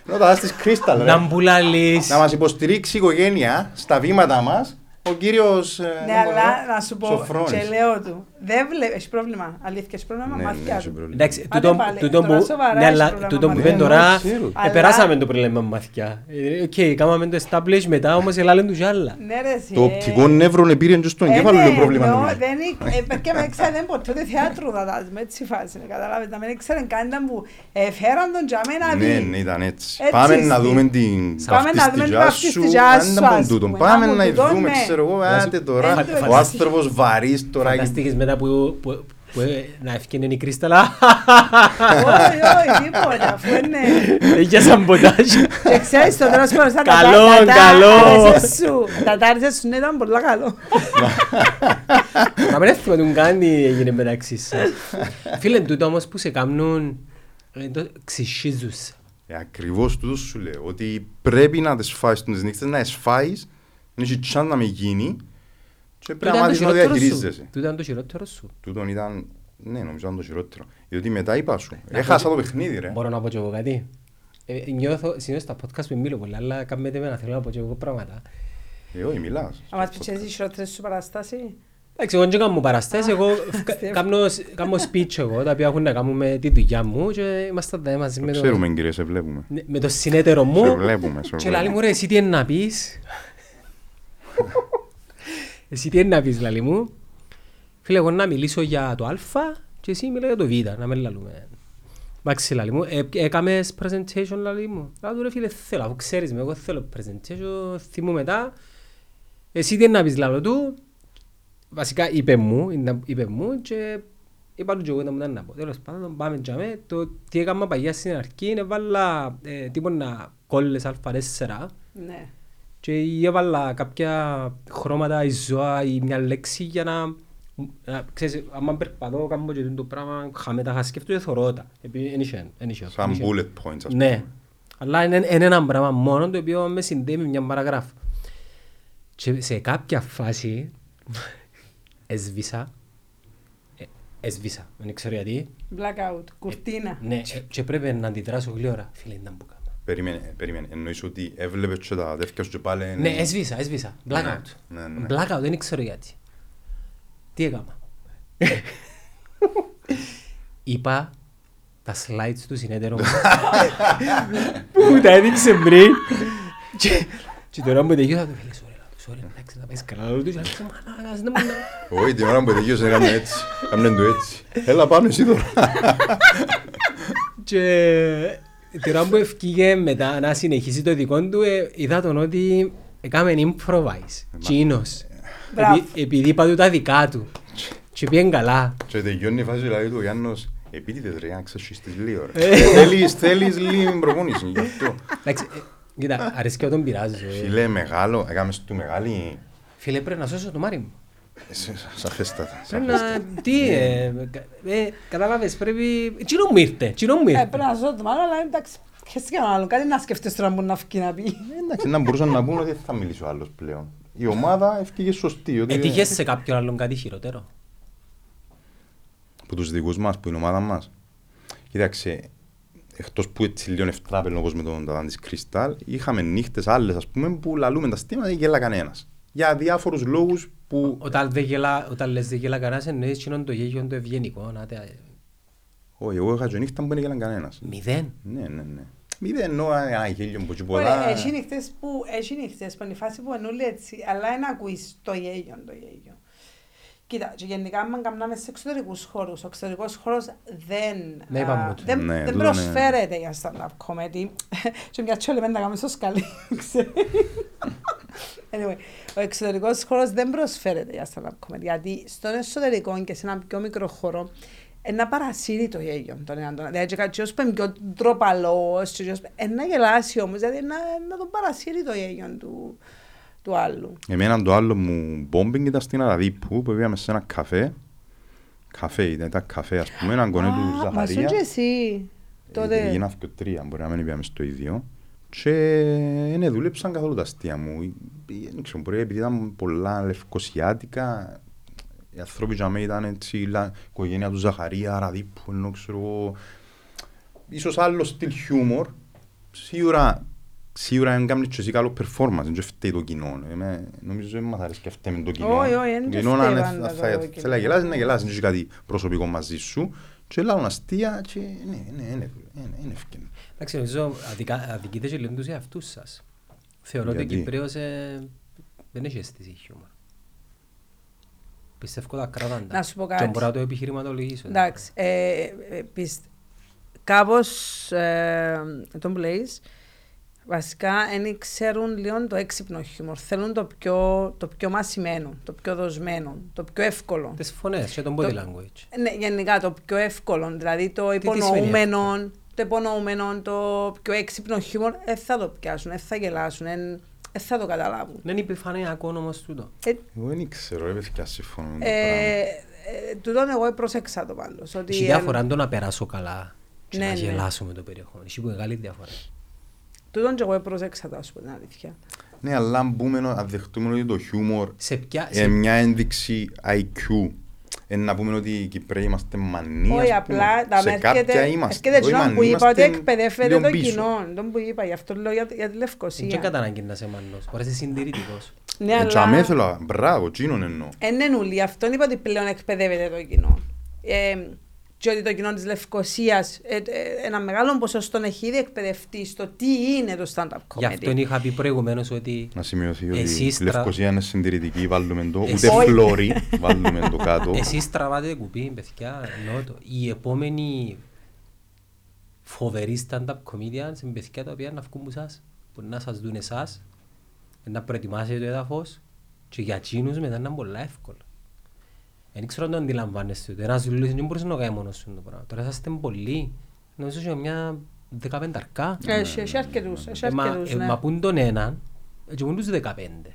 Είναι ο τατάς της Κρίσταλ, ρε. Να μπουλάλεις. Να μας υποστηρίξει η οικογένεια στα βήματα μας, ο κύριος... ε, Ναι, δεν μπορώ, αλλά να σου πω, Σοφρόνης. και λέω του, δεν βλέπει, έχει πρόβλημα, αλήθεια, έχει πρόβλημα με Ναι, ναι, μαθηκιά έχει του. πρόβλημα. Εντάξει, Άντε τούτο- πάλι, τούτο τώρα που- σοβαρά ναι, έχεις αλλά πρόβλημα τούτο που μαθηκιά. είπες Ναι, τώρα, ναι, ξέρω. Αλλά- επεράσαμε το πρόβλημα με μαθηκιά. Ε, Οκ, κάμαμε το establish μετά, όμως ελάλεν τους κι άλλα. Ναι, ρε, εσύ, Το ε. οπτικό νεύρο επήρε και στο Ε, εγκέφαλο ναι, είναι πρόβλημα. εννοώ, νομίζω. δεν ή- ε, Και με ξέρετε ποτέ ούτε θεάτρου θα δάσουμε, έτσι φάση, είναι, καταλάβετε, να μην ξέρετε καν ήταν που ε, φέραν τον για μένα Ναι, δει. ναι, ήταν έτσι. Έτσι Πάμε να στη- δούμε την Πάμε να δούμε την βαφτιστικιά σου. βαφτιστικιά σου, αν ήταν ας τούτο. πούμε. Πάμε Να να μου τούτο, δούμε, ναι. ξέρω εγώ, Να σου- άντε τώρα. Εν τω Ο άνθρωπος βαρύς τώρα. Φανταστήκες μετά που, που, που, ε, να ευκαινε η κρίσταλα. Όχι, όχι, τίποτα, αφού είναι... Είχε σαν ποτάζι. Και ξέρεις το τέλος πάντων, σαν τα Καλό, τα- τα- καλό. τάρισες σου. Τα τάρισες σου ναι, ήταν πολύ καλό. Να μην έθιμα τον κάνει έγινε μεταξύ σας. Φίλε, τούτο όμως που σε κάνουν, ε, το ξυσχίζουν σε. Ε, Ακριβώς τούτο σου λέω. Ότι πρέπει να τις φάεις τις νύχτες, να τις φάεις, να έχει τσάν να με γίνει και πρέπει να μάθεις να διαχειρίζεσαι. Τούτο ήταν το χειρότερο σου. Τούτον ήταν, ναι, νομίζω ήταν το χειρότερο. Διότι μετά είπα σου, έχασα το παιχνίδι ρε. Μπορώ να πω και εγώ κάτι. Ε, νιώθω, συνήθως στα podcast που μιλώ πολύ, αλλά κάνετε με να θέλω να πω και εγώ πράγματα. Ε, όχι, μιλάς. Να μας πεις εσύ οι χειρότερες σου παραστάσεις. Εντάξει, εγώ δεν κάνω παραστάσεις, εγώ κα- κάνω, κάνω speech εγώ, τα οποία έχουν να κάνουν με τη δουλειά μου και είμαστε εδώ μαζί με το, Ξέρουμε κύριε, σε βλέπουμε. ναι, με το συνέτερο Σε μου. βλέπουμε, σε Και λαλή μου βλέπουμε. ρε, εσύ τι είναι να πεις; εσύ τι είναι να πεις, λαλή μου; Φίλε, εγώ να μιλήσω για το α και εσύ μιλά για το β, να με λαλούμε. Εντάξει, λαλή μου, ε, έκαμες presentation, λαλή μου. Λαλή του ρε φίλε, θέλω, αφού ξέρεις με, εγώ θέλω presentation, θυμού μετά. Εσύ τι είναι να πεις, λαλό του; Βασικά είπε μου, είναι- είπε μου και είπα του και εγώ να μου ήταν να πω. Τέλος πάντων, πάμε για με. Το τι έκανα παγιά στην αρχή είναι βάλα ε, τίποτα κόλλες α4 Ναι. Και έβαλα κάποια χρώματα ή ζώα ή μια λέξη για να... να ξέρεις, άμα περπατώ, κάνω και το πράγμα, χαμέ τα σκέφτομαι και θωρώ τα. Επειδή εν είχε, εν είχε, Σαν εν είχε. bullet points, ας Ναι. πούμε. Αλλά είναι, είναι ένα πράγμα μόνο το οποίο με συνδέει με μια παραγράφη. Και σε κάποια φάση έσβησα. ε, Έσβησα, δεν ξέρω γιατί. Blackout, κουρτίνα. Ναι, ε, και πρέπει να αντιδράσω γλύωρα. Φίλε, ήταν που κάμα. Περίμενε, περίμενε. Εννοείς ότι έβλεπες και τα αδέρφια σου και πάλι... Ναι, έσβησα, έσβησα. Blackout. Ναι, ναι. Blackout, δεν ξέρω γιατί. Τι έκανα; Είπα τα slides του συνέτερου μου. που μου τα έδειξε πριν. Και- Και τώρα μου τελειώσα το φίλε, sorry, λάθος, sorry, εντάξει, να πάεις καλά. Λέω του, «Άρχισε, μαλάκας, δεν μου να-» Όχι, την ώρα που τελείωσε έκαμε έτσι. Κάμνε το έτσι. Έλα πάνω εσύ τώρα. Και τώρα που ευκήγε μετά να συνεχίσει το δικό του, ε, είδα τον ότι έκαμε improvise. Τσίνος. Μπράβο. Επει- Επειδή είπα του τα δικά του. Και πήγαινε καλά. Και τελειώνει η φάση δηλαδή του ο Γιάννος. Επίτηδες ρε, να ξεσχιστείς λίγο ρε. Ε. Θέλεις, θέλεις λίγη προπόνηση γι' αυτό. Εντάξει, ε, κοίτα, αρέσκει όταν πειράζω. ε. Φίλε, μεγάλο, έκαμες του μεγάλη... Φίλε, πρέπει να σώσω το μάρι μου. Ε, σε- Σαφέστατα. Πρέπει να... Τι, ε, κα- ε, κατάλαβες, πρέπει... Τσινό μου ήρθε, τσινό μου Ε, ήρθε. πρέπει να ζω το μάλλον, αλλά εντάξει. Χαίρεσαι και άλλο. Κάτι να σκέφτεσαι τώρα που να φύγει να πει. Ε, Εντάξει, να μπορούσαν να πούν ότι δεν θα μιλήσει ο άλλος πλέον. Η ομάδα ευκήγε σωστή. ότι- Έτυχες σε κάποιον άλλον κάτι χειρότερο. από τους δικούς μας, που είναι η ομάδα μας. Κοίταξε, εκτός που έτσι λίγο ευτράπελ όπως με τον Ταδάν της Κρυστάλ, είχαμε νύχτες άλλες ας πούμε που λαλούμε τα στήματα και γέλα κανένας. Για διάφορους λόγους που... Όταν, δεν γελά, όταν λες δεν γελά κανένας εννοείς τσινόν το γέγιο το ευγενικό. να τε- Όχι, εγώ είχα και νύχτα που δεν γέλαν κανένας. Μηδέν; Ναι, ναι, ναι. Μη δεν εννοώ ένα γέλιο που εκεί Ωραία, πολλά... έχει νύχτες που, έχει νύχτες που είναι η φάση που εννοεί έτσι, αλλά δεν ακούεις το γέλιο, το γέλιο. Κοίτα, και γενικά αν κάνουμε σε εξωτερικούς χώρους, ο εξωτερικός χώρος δεν, Ναι, α, είπαμε το. δεν, Ναι, δεν τούτο προσφέρεται για stand-up comedy. και μια τσόλη να κάνουμε στο σκαλί, ξέρεις. Anyway, ο εξωτερικός χώρος δεν προσφέρεται για stand-up comedy, γιατί στον εσωτερικό και σε ένα πιο μικρό χώρο, ένα παρασύρει το γέλιο τον έναν τον. Δηλαδή, και κάποιος που είναι πιο ντροπαλός, και κάποιος που- ε, να γελάσει όμως, δηλαδή να, να τον παρασύρει το γέλιο του, του άλλου. Εμένα το άλλο μου bombing ήταν στην Αραδίπου που πήγαμε σε ένα καφέ. Καφέ ήταν, ήταν καφέ ας πούμε, έναν κονέ του Α, Μα σου Ζαχαρία. και εσύ. Τότε. Έγινα και τρία, μπορεί να μην πήγαμε στο ίδιο. Και ναι, δούλεψαν καθόλου τα αστεία μου. Ε, Δεν ξέρω, μπορεί επειδή ήταν πολλά λευκοσιάτικα. Οι άνθρωποι για μένα ήταν έτσι, η λα- οικογένεια του Ζαχαρία, Ραδίπου, ενώ ξέρω εγώ. Ίσως άλλο στυλ χιούμορ. Σίγουρα σίγουρα αν κάνεις και εσύ καλό performance, δεν φταίει το κοινό. Εμέ, νομίζω δεν μας αρέσει και φταίμε το κοινό. Όχι, όχι, δεν Το κοινό, φταίει αν πάντα θα- το θα- κοινό. θέλει να γελάσει, να γελάσει, δεν έχει κάτι προσωπικό μαζί σου. Και λάβουν αστεία και ναι, ναι, είναι- είναι είναι ευκαιρία. Εντάξει, νομίζω αδικα- αδικείτε και λίγο τους εαυτούς σας. Θεωρώ ότι ο Γιατί; Κυπρέος ε, δεν έχει αίσθηση χιούμορ. Πιστεύω τα κράταντα. Να σου πω Και κάτι. μπορώ να το επιχειρηματολογήσω. Εντάξει, ε, ε, πισ- κάπως ε, τον που λέεις, βασικά δεν ξέρουν λίγο το έξυπνο χιούμορ. Θέλουν το πιο, το πιο μασημένο, το πιο δοσμένο, το πιο εύκολο. Τις φωνές και τον body Το- language. Ναι, γενικά το πιο εύκολο, δηλαδή το τι σημαίνει υπονοούμενο, το υπονοούμενο, το πιο έξυπνο χιούμορ, δεν θα το πιάσουν, δεν θα γελάσουν, δεν θα το καταλάβουν. Δεν είναι επιφανειακό όμως τούτο. Ε, Εγώ δεν ξέρω, ρε παιδιά, συμφωνώ με το ε, πράγμα. ε, τούτον εγώ πρόσεξα το πάντως. Ότι Έχει ε, διαφορά το να περάσω καλά και Ναι, να ναι. γελάσω με το περιεχόμενο. Έχει μεγάλη διαφορά. Τούτον και εγώ πρόσεξα το, ας πούμε, την αλήθεια. Ναι, αλλά αν πούμε, να δεχτούμε ότι το χιούμορ Σε ποια... είναι μια ένδειξη IQ. Ε, να πούμε ότι οι Κυπρέοι είμαστε μανοί. Όχι, ας πούμε. απλά τα σε κάποια έρχεται, είμαστε. έρχεται Όχι εκείνο μανοί, που είπα ότι είμαστε εκπαιδεύεται λίγο το πίσω. κοινό. Τον που είπα, γι' αυτό λέω για, για τη Δεν Λευκοσία. κατά ανάγκη να είσαι μannός. Μπορεί να είσαι συντηρητικός. Ναι, Ε, αλλά τσαμέ θέλω, μπράβο, εκείνον εννοώ. εν είναι ούλοι. Αυτό είπα ότι πλέον εκπαιδεύεται το κοινό. Ε, και ότι το κοινό της Λευκοσίας ε, ε, ένα μεγάλο ποσοστό έχει ήδη εκπαιδευτεί στο τι είναι το stand-up Γι' comedy. αυτό είχα πει προηγουμένως ότι Να σημειωθεί ότι Εσείς η τρα- Λευκοσία είναι συντηρητική, βάλουμε το, Εσείς- ούτε Όχι. φλόρι, βάλουμε το κάτω. εσείς τραβάτε κουπί, παιδιά, εννοώ το. Οι επόμενοι φοβεροί stand-up comedians είναι παιδιά τα οποία να βγουν από εσάς, που να σας δουν εσάς, να προετοιμάσετε το έδαφος και για εκείνους μετά να είναι πολλά εύκολο. Δεν ξέρω αν το αντιλαμβάνεστε ούτε. Ένας λουλούς δεν μπορούσε να το κάνει μόνος σου το πράγμα. Τώρα είσαστε πολλοί. Νομίζω ότι μια δεκαπενταρκά. Έχει, έχει αρκετούς, έχει Ε, μα- αρκετούς, ε, ναι. Μα πούν τον έναν, και πούν τους δεκαπέντε.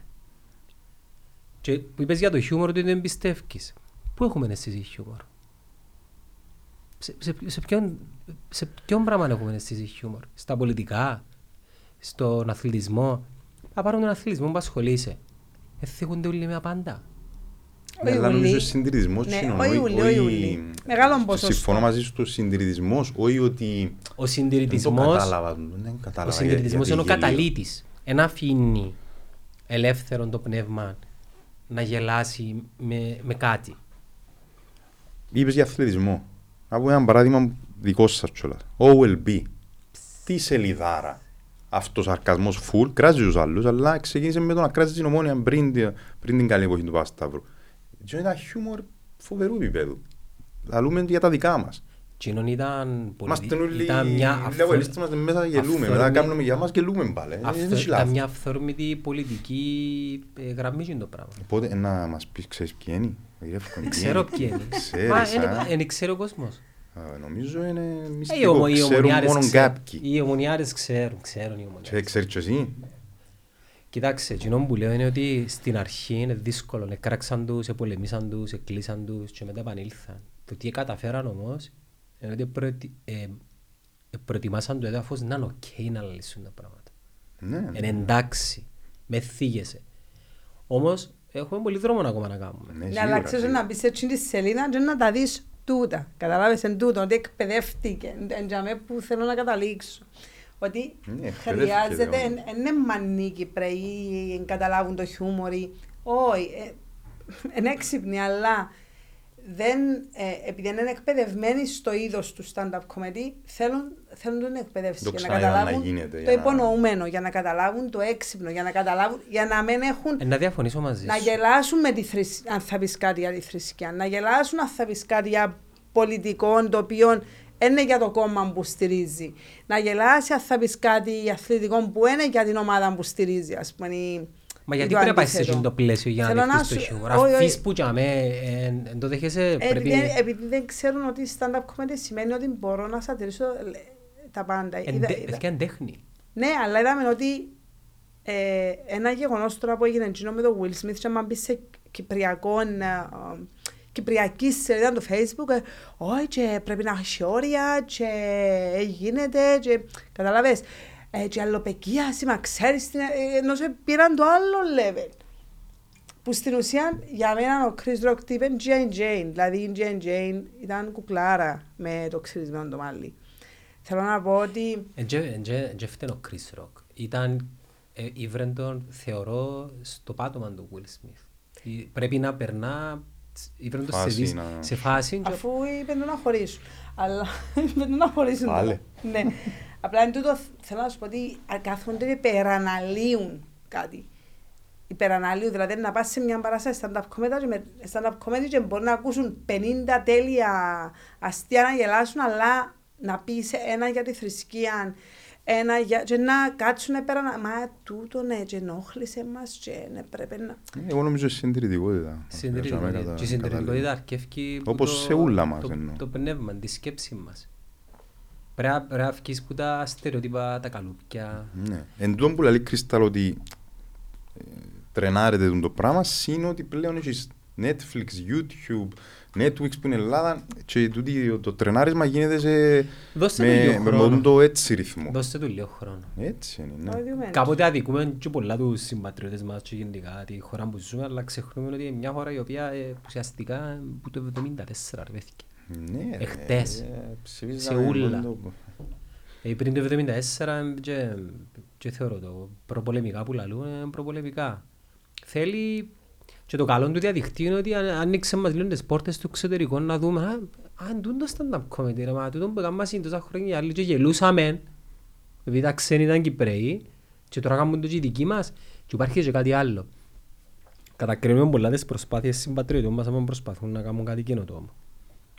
Και που είπες για το χιούμορ ότι δεν πιστεύεις. Πού έχουμε αίσθηση χιούμορ; Σε, σε, σε, ποιον, σε ποιον πράγμα έχουμε αίσθηση χιούμορ; Στα πολιτικά, στον αθλητισμό. Να πάρουμε τον αθλητισμό που ασχολείσαι. Εθίγονται όλοι με απάντα. Ναι, Όχι αλλά νομίζω ουλί. ο συντηρητισμός Ναι, είναι, όχι ουλί, όχι ουλί. Μεγάλο ποσοστό. Συμφωνώ μαζί σου, ο συντηρητισμός, όχι ότι... Ο Δεν το συντηρητισμός, κατάλαβα, δεν κατάλαβα. ο για- συντηρητισμός γιατί είναι ο γελίο. καταλήτης. Ένα αφήνει ελεύθερο το πνεύμα να γελάσει με, με κάτι. Είπες για αθλητισμό. Να πούμε ένα παράδειγμα δικό σας κιόλας. OLB. Τι σελιδάρα. Αυτός ο σαρκασμός φουλ, κράζει τους άλλους, αλλά ξεκίνησε με το να κράζει την ομόνια πριν, τη- πριν την καλή εποχή του Παπασταύρου. Και ήταν χιούμορ φοβερού επίπεδου. Λαλούμε για τα δικά μας. Κοινόν ήταν, Είμαστε πολιτι... όλοι ήταν μια οι αυθο- λεβολίστες μας μέσα γελούμε. Μετά αυθόρμη- κάνουμε για μας γελούμε πάλι. αυθο- Δεν έχει Ήταν λάθος. μια αυθόρμητη πολιτική ε, γραμμή και το πράγμα. Οπότε ε, να μας πεις, ξέρεις ποιοι είναι; Γεύκον, ποιοι Ξέρω είναι. ποιοι είναι. Ξέρεις, Μα α; δεν ξέρει ο κόσμος. Α, Νομίζω είναι Ε, οι μυστικό. ομο- οι Ξέρουν ομονιάρες μόνο ξέρουν. κάποιοι. Οι ομονιάρες ξέρουν, ξέρουν οι Ξέρεις ομονιάρες. ξέρεις και εσύ; Κοιτάξτε, εκείνο που λέω είναι ότι στην αρχή είναι δύσκολο. Εκράξαν τους, επολεμήσαν τους, εκλείσαν τους και μετά επανήλθαν. Το τι καταφέραν όμως είναι ότι προετι... ε, προετοιμάσαν το έδαφος να είναι οκ να λύσουν τα πράγματα. Ναι, Είναι εντάξει, με θίγεσαι. Όμως έχουμε πολύ δρόμο ακόμα να κάνουμε. ναι, Ναι, σίγουρα, αλλά ξέρεις σίγουρα. να μπεις έτσι στη σελίδα και να τα δεις τούτα. Καταλάβες εν τούτο, ότι εκπαιδεύτηκε. Εν τζιαμέ που θέλω να καταλήξω. Ότι Ναι, εκπαιδεύτηκε, χρειάζεται, όντως. εν- εν είναι μανί Κυπραίοι, εν καταλάβουν το χιούμορ. ή- Όχι, ε, είναι έξυπνοι, αλλά δεν, ε, επειδή δεν είναι εκπαιδευμένοι στο είδος του stand-up comedy, θέλουν, θέλουν την εκπαίδευση Το για να ξαναείδαν να καταλάβουν γίνεται, το για να- υπονοούμενο, για να καταλάβουν το έξυπνο, για να καταλάβουν, για να μην έχουν Ε, να διαφωνήσω μαζί να σου. γελάσουν με τη θρησ... αν θα πεις κάτι για τη θρησκεία, να γελάσουν αν θα πεις κάτι για πολιτικό το οποίο είναι για το κόμμα που στηρίζει. Να γελάσεις αν θα πεις κάτι για αθλητικό που είναι για την ομάδα που στηρίζει, ας πούμε. ή- Μα ή γιατί το πρέπει να πάεις σε αντίθετο. εκείνο το πλαίσιο για Θέλω να να δεχτείς το σου- χιούμορ. όχι, όχι. Αφήσεις που για με, εν το δέχεσαι, Ε, πρέπει... επειδή, επειδή δεν ξέρουν ότι stand-up comedy σημαίνει ότι μπορώ να σατυρίσω ε, τα πάντα. Είδα- Εντε- είδα- Παιδιά, εν τέχνη. Ναι, αλλά είδαμε ότι ε, ένα γεγονός τώρα που έγινε εκείνο με το Will Smith, και άμα μπεις σε κυπριακό, ε, ε, κυπριακή σελίδα του Facebook, ε, όχι, και πρέπει να έχει όρια, και ε, γίνεται, και καταλαβες, ε, και αλλοπαικίαση, μα ξέρεις, την, ε, ενώ σε πήραν το άλλο level. Που στην ουσία για μένα ο Chris Rock τι είπε Jane Jane, δηλαδή η Jane Jane ήταν κουκλάρα με το ξυρισμένο το μάλι. Θέλω να πω ότι Εν τζε- εν τζε- εν τζε φταίνε ο Chris Rock. ήταν ε, ήβρεν τον, θεωρώ, στο πάτωμα του Will Smith. Ε, Πρέπει να περνά, ήβρεν τον σε, Φάση δις- να- σε φάση και- Αφού είπε του να χωρίσουν. Αλλά είπε του να χωρίσουν. Πάλι. τώρα. Ναι. Απλά εν τούτο θέλω να σου πω ότι α- κάθονται και υπεραναλύουν κάτι. Υπεραναλύουν, δηλαδή να πας σε μια παράσταση stand-up comedy και, με, stand-up comedy και μπορεί να ακούσουν 50 τέλεια αστεία να γελάσουν, αλλά να πεις ένα για τη θρησκεία, ένα για... και να κάτσουν πέρα να... Μα τούτο ναι, και ενόχλησε μας και ναι, πρέπει να... Ε, Εγώ νομίζω συντηρητικότητα. Συντηρητικότητα. Κατα- Και η συντηρητικότητα καταλήγει. αρκεύει που Όπως το- σε ούλα μας το, εννοώ. το πνεύμα, τη σκέψη μας. Πρέπει να- πρέπει να βγεις που τα στερεότυπα, τα καλούπια. Ναι. Εν τούτον που λέει Κρίσταλ ότι ε, τρενάρεται τον το πράγμα, είναι ότι πλέον έχεις Netflix, YouTube, Netflix που είναι Ελλάδα και τούτη, το τρενάρισμα γίνεται σε, Δώστε του λίγο με, με χρόνο. μόνο το έτσι ρυθμό. Δώστε του λίγο χρόνο. Έτσι είναι, Το ναι. ίδιο μένει. Κάποτε αδικούμε και πολλά τους συμπατριώτες μας και γενικά τη χώρα που ζούμε, αλλά ξεχνούμε ότι είναι μια χώρα η οποία ε, ουσιαστικά που το 74 αρβέθηκε. Ναι, ρε, Εχτες. ε, ψηφίζαμε Σε ούλα. μόνο το- Ε, πριν το 74 και, και θεωρώ το προπολεμικά που λαλούν είναι προπολεμικά. Θέλει και το καλό του διαδικτύου είναι ότι αν- άνοιξε μας λίγο τις πόρτες του εξωτερικού να δούμε «Α, αν τούν το stand-up comedy ρε, μα τούτο που έκαναμε είναι τόσα χρόνια οι άλλοι και γελούσαμε επειδή τα ξένοι ήταν Κυπρέοι και τώρα κάνουν το και οι δικοί μας και υπάρχει και κάτι άλλο. Κατακρίνουμε πολλά τις προσπάθειες συμπατριωτών μας άμα προσπαθούν να κάνουν κάτι καινοτόμο.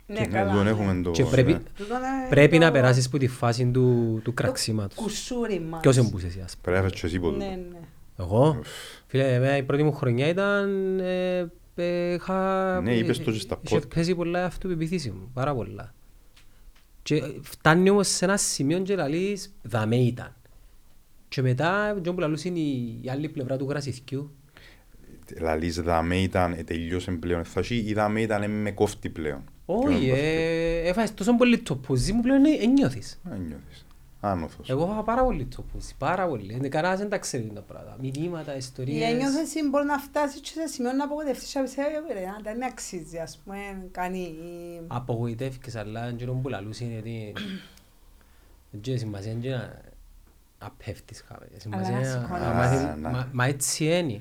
Ναι, Ναι, καλά. τον ναι. έχουμε το... Και πρέπει, ναι. Τούτο είναι πρέπει το- να περάσεις από τη φάση του, του το κραξίματος. Κουσούρι μας. Ποιος εμπούσε εσύ ας πούμε. Πρέπει να φέρεις και εσύ ποτέ. Ναι, ναι. Εγώ, φίλε, εμένα η πρώτη μου χρονιά ήταν... Ε, ε, είχα, Ναι, είπες το και στα είχε podcast. πέσει πολλά η αυτοπεποίθηση μου, πάρα πολλά. Και φτάνει όμως σε ένα σημείο και λαλείς, δαμέ ήταν. Και μετά, και όπου λαλούς είναι η, η άλλη πλευρά του γρασιθκιού. Λαλείς δαμέ ήταν, ε, τελειώσε πλέον θα έχει, ή δαμέ ήταν, ε, με κόφτει πλέον. Όχι, Ποιον ε, έφαγες τόσο πολύ το πουζί μου πλέον ε, νιώθεις. Να νιώθεις. Άνωθος. Εγώ είχα πάρα πολύ το πουζί, πάρα πολύ. Ε, Κανένας δεν τα ξέρει τα πράγματα. Μηνύματα, Η ιστορίες. ένιωθεση μπορεί να φτάσει και σε σημείο να απογοητευτείς και να πεις, «Ε, ρε, να τα με αξίζει, ας πούμε, κάνει... απογοητεύκες αλλά εκείνο που λαλούς είναι ότι δεν έχει σημασία είναι να να πέφτεις χάμε. Σημασία να είναι να- σηκώνεις. να μάθεις- Α, ναι. μα- Μα έτσι είναι.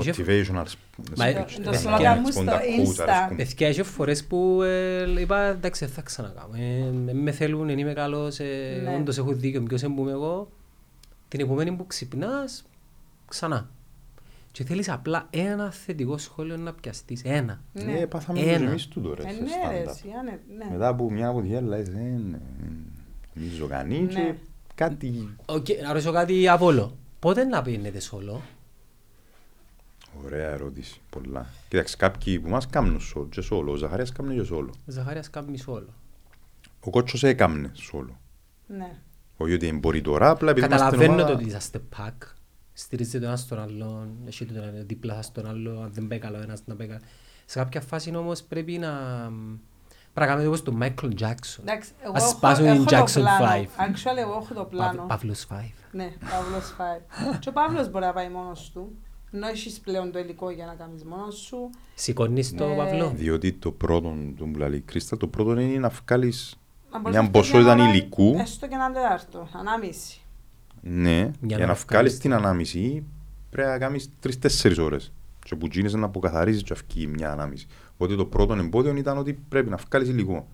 Είχε- Motivational Μα, speech. ε, Το παιδιά, σλόγκαν μου στο σποντα quote, Insta. ας πούμε. Παιδιά, είχε φορές που ε, είπα εντάξει δεν θα ξανακάμω. Ε, Δεν με θέλουν, δεν είμαι καλός, ε, Ναι. όντως έχω δίκιο, ποιος εμπούμε εγώ. Την επομένη που ξυπνάς, ξανά. Και θέλεις απλά ένα θετικό σχόλιο να πιαστείς. Ένα. Ναι. Ναι, πάθαμε το Ένα. και εμείς τούτο ρε, Ε, σε ναι, ρε, stand-up. εσύ, άνε- ναι. Μετά από μια από δύο λες, ε, ναι, μη ζωγανή Ναι. και κάτι Οκ, να ρωτήσω κάτι αβόλο. Πότε να πίνετε σόλο. Ωραία ερώτηση, πολλά. Κοίταξε, κάποιοι που μας κάνουν σόλο και σόλο, ο Ζαχαρίας κάμνε και σόλο. Ζαχάριας κάνει σόλο. Ο Κότσος έκαμνε σόλο. Ναι. Όχι ότι μπορεί τώρα, απλά επειδή είμαστε Καταλαβαίνω το ομάδα- ότι είσαστε pack. Στηρίζετε το ένα στον άλλον, έχει το ένα δίπλα σας στον άλλο, αν δεν πάει καλά ο ένας να πάει καλά. Σε κάποια φάση όμως πρέπει να... Πρέπει να κάνετε όπως τον Michael Jackson. Εντάξει, εγώ Ας έχω- σπάσουν έχω την το Jackson πλάνο. 5. Actually, εγώ έχω το πλάνο. Παύ- Παύλος 5. Ναι, Παύλος 5. Και ο Παύλος μπορεί να πάει μόνος του. Ενώ έχεις πλέον το υλικό για να κάνεις μόνος σου. Σηκώνεις το Ναι. Παύλο. Διότι το πρώτο, τον που λέει Κρίστα, το πρώτο είναι να βγάλεις Να μπορείς μια να φτιάξεις ποσότητα ένα- υλικού, Έστω και έναν τετάρτο, ανάμιση. ναι, για, να να βγάλεις βγάλεις το- την ανάμιση πρέπει να κάνεις τρεις-τέσσερις ώρες. Και που γίνεις να αποκαθαρίζεις και αυκεί μια ανάμιση. Οπότε το πρώτο εμπόδιο ήταν ότι πρέπει να βγάλεις υλικό.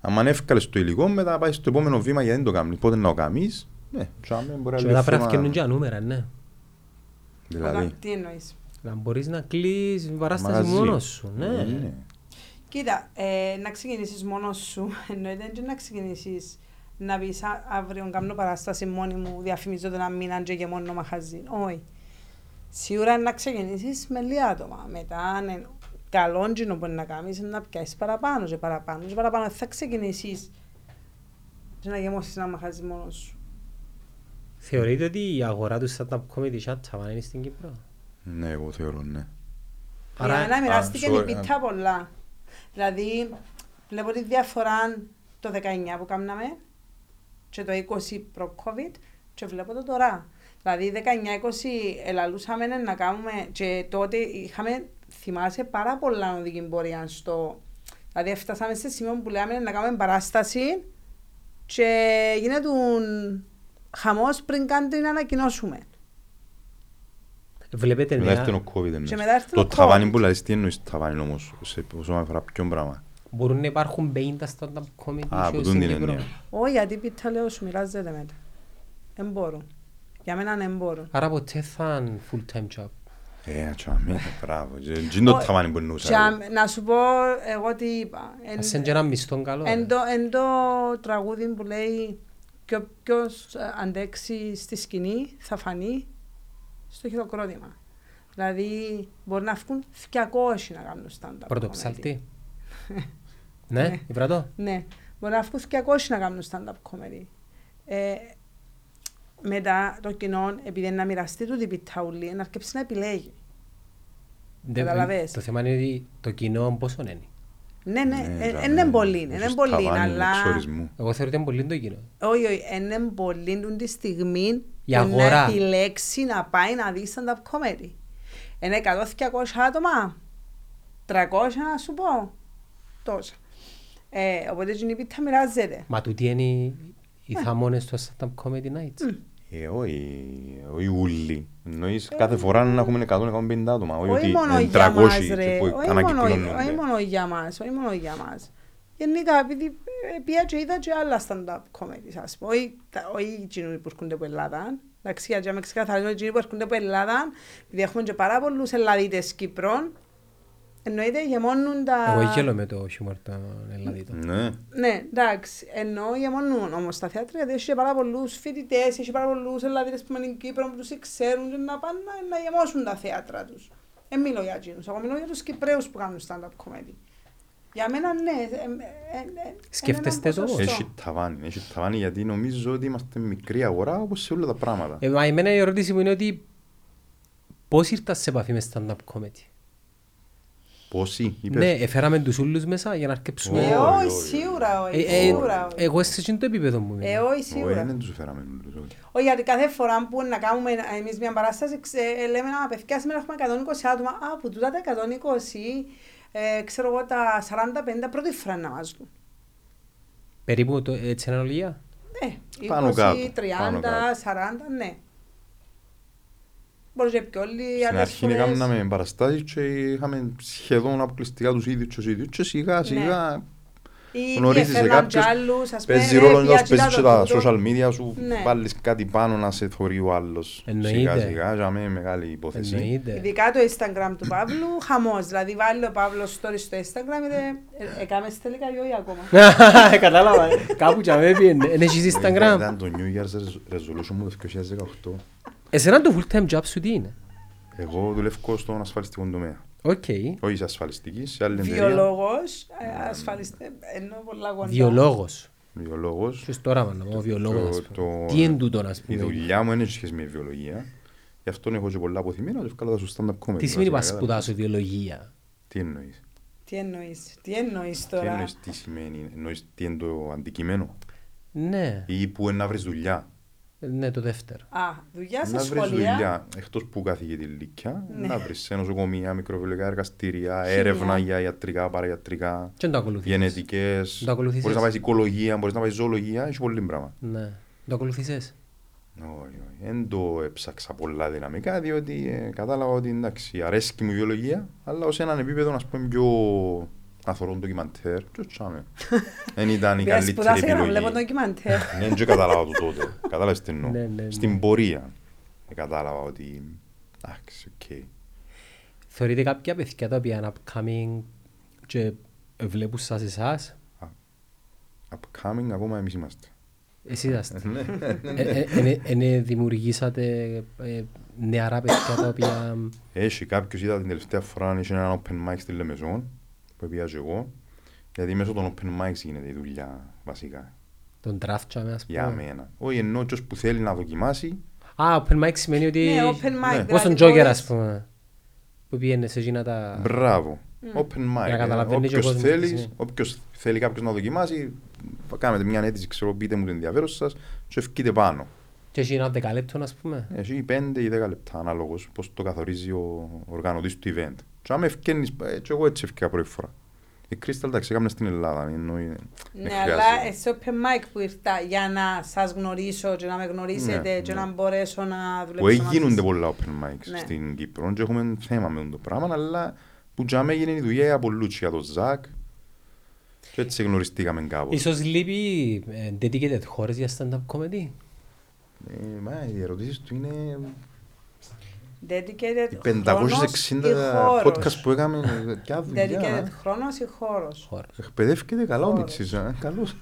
Αν αν εύκαλες το υλικό, μετά να πάει στο επόμενο βήμα γιατί δεν το κάνεις. Πότε να το κάνεις, ναι, τσάμε μπορεί να Και λέει μετά πρέπει να θέμα- φτιάχνουν και νούμερα, ναι. Δηλαδή, Όταν- Τι εννοείς; Να μπορείς να κλείσεις παράσταση μαγαζί. μόνος σου, ναι. Ναι. Κοίτα, ε, να ξεκινήσεις μόνος σου, εννοείται και να ξεκινήσεις να πεις «Α, αύριο κάνω παράσταση μόνη μου, διαφημίζω το ένα μήνα και και μόνο μαχαζί. Όχι. Σίγουρα είναι να ξεκινήσεις με λίγα άτομα. Μετά, είναι καλό τζινό που μπορεί να κάνεις είναι να πιάσεις παραπάνω και παραπάνω και παραπάνω. Δεν θα ξεκινήσεις και να γεμώσεις ένα μαχαζί μόνος σου. Θεωρείτε ότι η αγορά τους stand-up comedy chat θα είναι στην Κύπρο; Ναι, εγώ θεωρώ, ναι. Άρα- Για μένα μοιράστηκε sorry, η πίτα πολλά. Δηλαδή, βλέπω τη διαφορά το 19 που κάναμε και το 20 προ-COVID και βλέπω το τώρα. Δηλαδή, 19-20 ελαλούσαμε να κάνουμε και τότε είχαμε, θυμάσαι, πάρα πολλά οδική πορεία στο... Δηλαδή, φτάσαμε σε σημείο που λέμε να κάνουμε παράσταση και γίνεται χαμός πριν καν την ανακοινώσουμε. Βλέπετε Μετά έρθει νέα, ο COVID εννοείς. Και μετά έρθει Το ο ταβάνι COVID. που λες τι εννοείς ταβάνι όμως, σε όσον αφορά ποιον πράγμα; μπορούν να υπάρχουν 50 stand-up comedy Α, shows που στην τούν την Κύπρο. έννοια. Όχι, γιατί πίτα λέω σου μοιράζεται μετά. Δεν μπορούν. Για μένα δεν μπορούν. Άρα ποτέ θα είναι full-time job. Ε, ατσάμε, μπράβο. Τι είναι το Ο- ταβάνι που εννοούσα. Και εγώ. αν- να σου πω εγώ τι είπα. Εν- Ας είναι και ένα μισθό καλό. Εν ρε. το, εν το τραγούδι που λέει και όποιος ε, αντέξει στη σκηνή θα φανεί στο χειροκρότημα. Δηλαδή μπορεί να βγουν 200 να κάνουν stand-up. Πρώτο comedy. ψάλτη. Ναι, υβρατώ. Ναι, μπορεί να βγουν 200 να κάνουν stand-up comedy. Ε, μετά το κοινό, επειδή είναι να μοιραστεί του την πιταούλη, να αρκεψεί να επιλέγει. Δεν- Καταλαβες; Το θέμα είναι ότι το κοινό πόσο είναι. Ναι, ναι, Ναι, ε, τζάμε, ε, είναι πολύ, έχεις είναι πολύ, ταβάνι αλλά... εξορισμού. Εγώ θεωρώ ότι είναι πολύ το κοινό. Όχι, όχι, είναι πολύ του τη στιγμή Η που αγορά. να επιλέξει να πάει να δει stand-up comedy. Είναι 100-200 άτομα, 300 να σου πω, τόσα. Ε, οπότε η πίτα μοιράζεται. Μα τούτοι είναι οι- οι θαμώνες στο stand-up comedy nights. Ε, όχι, όχι ούλοι. Εννοείς κάθε φορά να έχουμε 100-150 άτομα. Όχι Ε, Όχι ότι μόνο είναι για 300 μας και ρε, που όχι μόνο, ανακυκλώνονται. όχι μόνο για μας, όχι μόνο για μας. Γενικά, επειδή ε, πήγα και είδα και άλλα stand-up comedy, ας πω. Όχι τα- Όχι εκείνοι που έρχονται από Ελλάδα. Εντάξει, για να με ξεκαθαρίζω, εκείνοι που έρχονται από Ελλάδα, επειδή έχουμε και πάρα πολλούς Ελλαδίτες Κύπρων, εννοείται γεμώνουν τα... Εγώ γέλω με το χιούμορ των Ελλαδίτων. Ναι. Ναι, εντάξει, εννοώ γεμώνουν όμως τα θέατρα, γιατί έχει και πάρα πολλούς φοιτητές, έχει πάρα πολλούς Ελλαδίτες που είναι στην Κύπρο, που τους ξέρουν και να πάνε να, να γεμώσουν τα θέατρα τους. Δεν μιλώ για εκείνους, εγώ μιλώ για τους Κυπρέους που κάνουν stand-up comedy. Για μένα ναι. ε, ε, ε, ε, Σκέφτεστε είναι ένα το; ποσοστό. Έχει ταβάνι, έχει ταβάνι γιατί νομίζω ότι είμαστε μικρή αγορά όπως σε όλα τα πράγματα. Ε, μα εμένα η ερώτηση μου είναι ότι πώς ήρθα σε επαφή με stand-up comedy; Πόσοι, είπες; Ναι, έφεραμε τους ούλους μέσα για να αρκεψούμε. Ε, όχι, όχι, όχι. σίγουρα Ε, όχι. ε, Σίγουρα όχι. Εγώ σε εκείνο το επίπεδο μου Ε, είμαι. όχι, Όχι, σίγουρα. δεν τους φέραμε όλους. όχι. Όχι, γιατί κάθε φορά που να κάνουμε εμείς μια παράσταση, ξε- ε, λέμε να παιδιά σήμερα έχουμε 120 άτομα. Α, που τούτα τα 120, ε, ξέρω εγώ τα 40-50 πρώτη φορά να μας δουν. Περίπου το, έτσι αναλογία; Ναι, Πάνω 20, κάτω, 30, πάνω κάτω. 40, ναι. Μπορεί και πιο όλοι, Στην άλλες αρχή φορές. έκαναμε παραστάσεις και είχαμε σχεδόν αποκλειστικά τους ίδιους και τους ίδιους και σιγά Ναι. σιγά Ή γνωρίζεις έφερναν κάποιος, κι άλλους, ας πούμε, παίζεις ρε, ρόλο πήγα να κοίτα παίζεις το και τα τούτο. social media σου, Ναι. βάλεις κάτι πάνω να σε θωρεί ο άλλος Εννοείται. σιγά σιγά, για μένα μεγάλη υπόθεση. Εννοείται. Ειδικά το Instagram του Παύλου, χαμός. Δηλαδή βάλει ο Παύλος story στο Instagram, και ε, έκαμες τελικά ή όχι ακόμα. Κατάλαβα. ε. Κάπου τζιαμέ πήγαινε. Εν έχεις Instagram; Ήταν το New Year's Resolution μου το 2018. Εσένα το full time job σου τι είναι; Εγώ δουλεύω στον ασφαλιστικό τομέα. Οκ. Όχι σε ασφαλιστική, σε άλλη εταιρεία. Βιολόγος, ε, ασφαλιστέ, ενώ πολλά κοντά. Βιολόγος. Βιολόγος. Ποιος τώρα να πω βιολόγος. ας Το- πούμε. το- Τι είναι τούτο να Η πούμε. δουλειά μου δεν έχει σχέση με βιολογία. Γι' αυτό έχω και πολλά αποθυμένα και ευκάλα τα στο stand-up comedy. Τι σημαίνει πας βασικά, σπουδάσω βιολογία; Τι εννοείς; Τι εννοείς, τι εννοείς Τι τώρα; εννοείς τι σημαίνει. Εννοείς τι είναι το αντικείμενο; Ναι. Ή που είναι να βρεις δουλειά; Ναι, το δεύτερο. Α, δουλειά σε Να βρεις σχολεία. δουλειά. Εκτός που καθηγητή λύκεια. Ναι. Να βρεις σε νοσοκομεία, μικροβιολογικά εργαστήρια, Χημεία. έρευνα για ιατρικά, παραγιατρικά. Και να το ακολουθήσεις. Γενετικές. Το ακολουθήσεις. Μπορείς να πάει οικολογία, μπορείς να πάει ζωολογία. Έχει πολύ πράγμα. Ναι. Το ακολουθήσεις. Όχι, όχι. Δεν το έψαξα πολλά δυναμικά, διότι ε, κατάλαβα ότι εντάξει, αρέσκει μου η βιολογία, αλλά ως έναν επίπεδο, να πούμε, πιο να θωρώ ντοκιμαντέρ, και τσάμε. Δεν ήταν η Πήγα καλύτερη σπουδάσα για να βλέπω επιλογή. ντοκιμαντέρ. Ναι, δεν κατάλαβα το τότε. Κατάλαβες τι εννοώ. Ναι, ναι, ναι. Στην πορεία ε, κατάλαβα ότι, εντάξει, οκ. Θεωρείτε κάποια παιδιά τα οποία είναι upcoming και βλέπουν σας εσάς; Upcoming ακόμα εμείς είμαστε. Εσείς είσαστε. Ναι. Ε, ε, ε, ε, ε, δημιουργήσατε ε, νεαρά παιδιά τα οποία... Έχει κάποιος, είδα την τελευταία φορά, είχε ένα open mic στη Λεμεζόν, που πήγα και εγώ, γιατί μέσω των open mics γίνεται η δουλειά, βασικά, Τον τράφτσα ας πούμε. για μένα. Όχι ενώ ποιος που θέλει να δοκιμάσει, Α, open mic σημαίνει ότι... Ναι, open mic. Ναι. Πώς τον δηλαδή Joker μπορείς- ας πούμε. Που πήγαινε σε εκείνα τα... Μπράβο. Open mic. Για να καταλαβαίνει και ο Όποιος κόσμος τι θέλεις, σημαίνει. όποιος θέλει κάποιος να δοκιμάσει, κάνετε μια αίτηση, ξέρω, πείτε μου το ενδιαφέρον σας και ευκείτε πάνω. Και έχει ένα δεκαλέπτο ας πούμε. Έχει 5 ή 10 λεπτά ανάλογος πώς το καθορίζει ο οργανωτής του event. Και άμα ευκαινείς, ε, και εγώ έτσι ευκαιρία πρώτη φορά. Η Crystal εντάξει έκαμε στην Ελλάδα. Εννοεί, δεν Ναι, χρειάζεται. αλλά σε open mic που ήρθα για να σας γνωρίσω και να με γνωρίσετε Ναι, και ναι. να μπορέσω να Που δουλέψω μαζί γίνονται σας. πολλά open mics Ναι. στην Κύπρο και έχουμε θέμα με το πράγμα, αλλά που τζάμε έγινε η δουλειά από Λούτσι για τον Ζακ και έτσι γνωριστήκαμε κάπως. Ίσως λείπει ε, dedicated χώρες για stand-up comedy; Ε, μα, οι ερωτήσεις του είναι Dedicated οι χρόνος 560 ή χώρος. podcast που έκαμε. ε, Ποια δουλειά. Dedicated ε. χρόνος ή χώρος. Χώρες. Εκπαιδεύκεται καλά ο Χώρος. Μίτσης. ε, Καλός.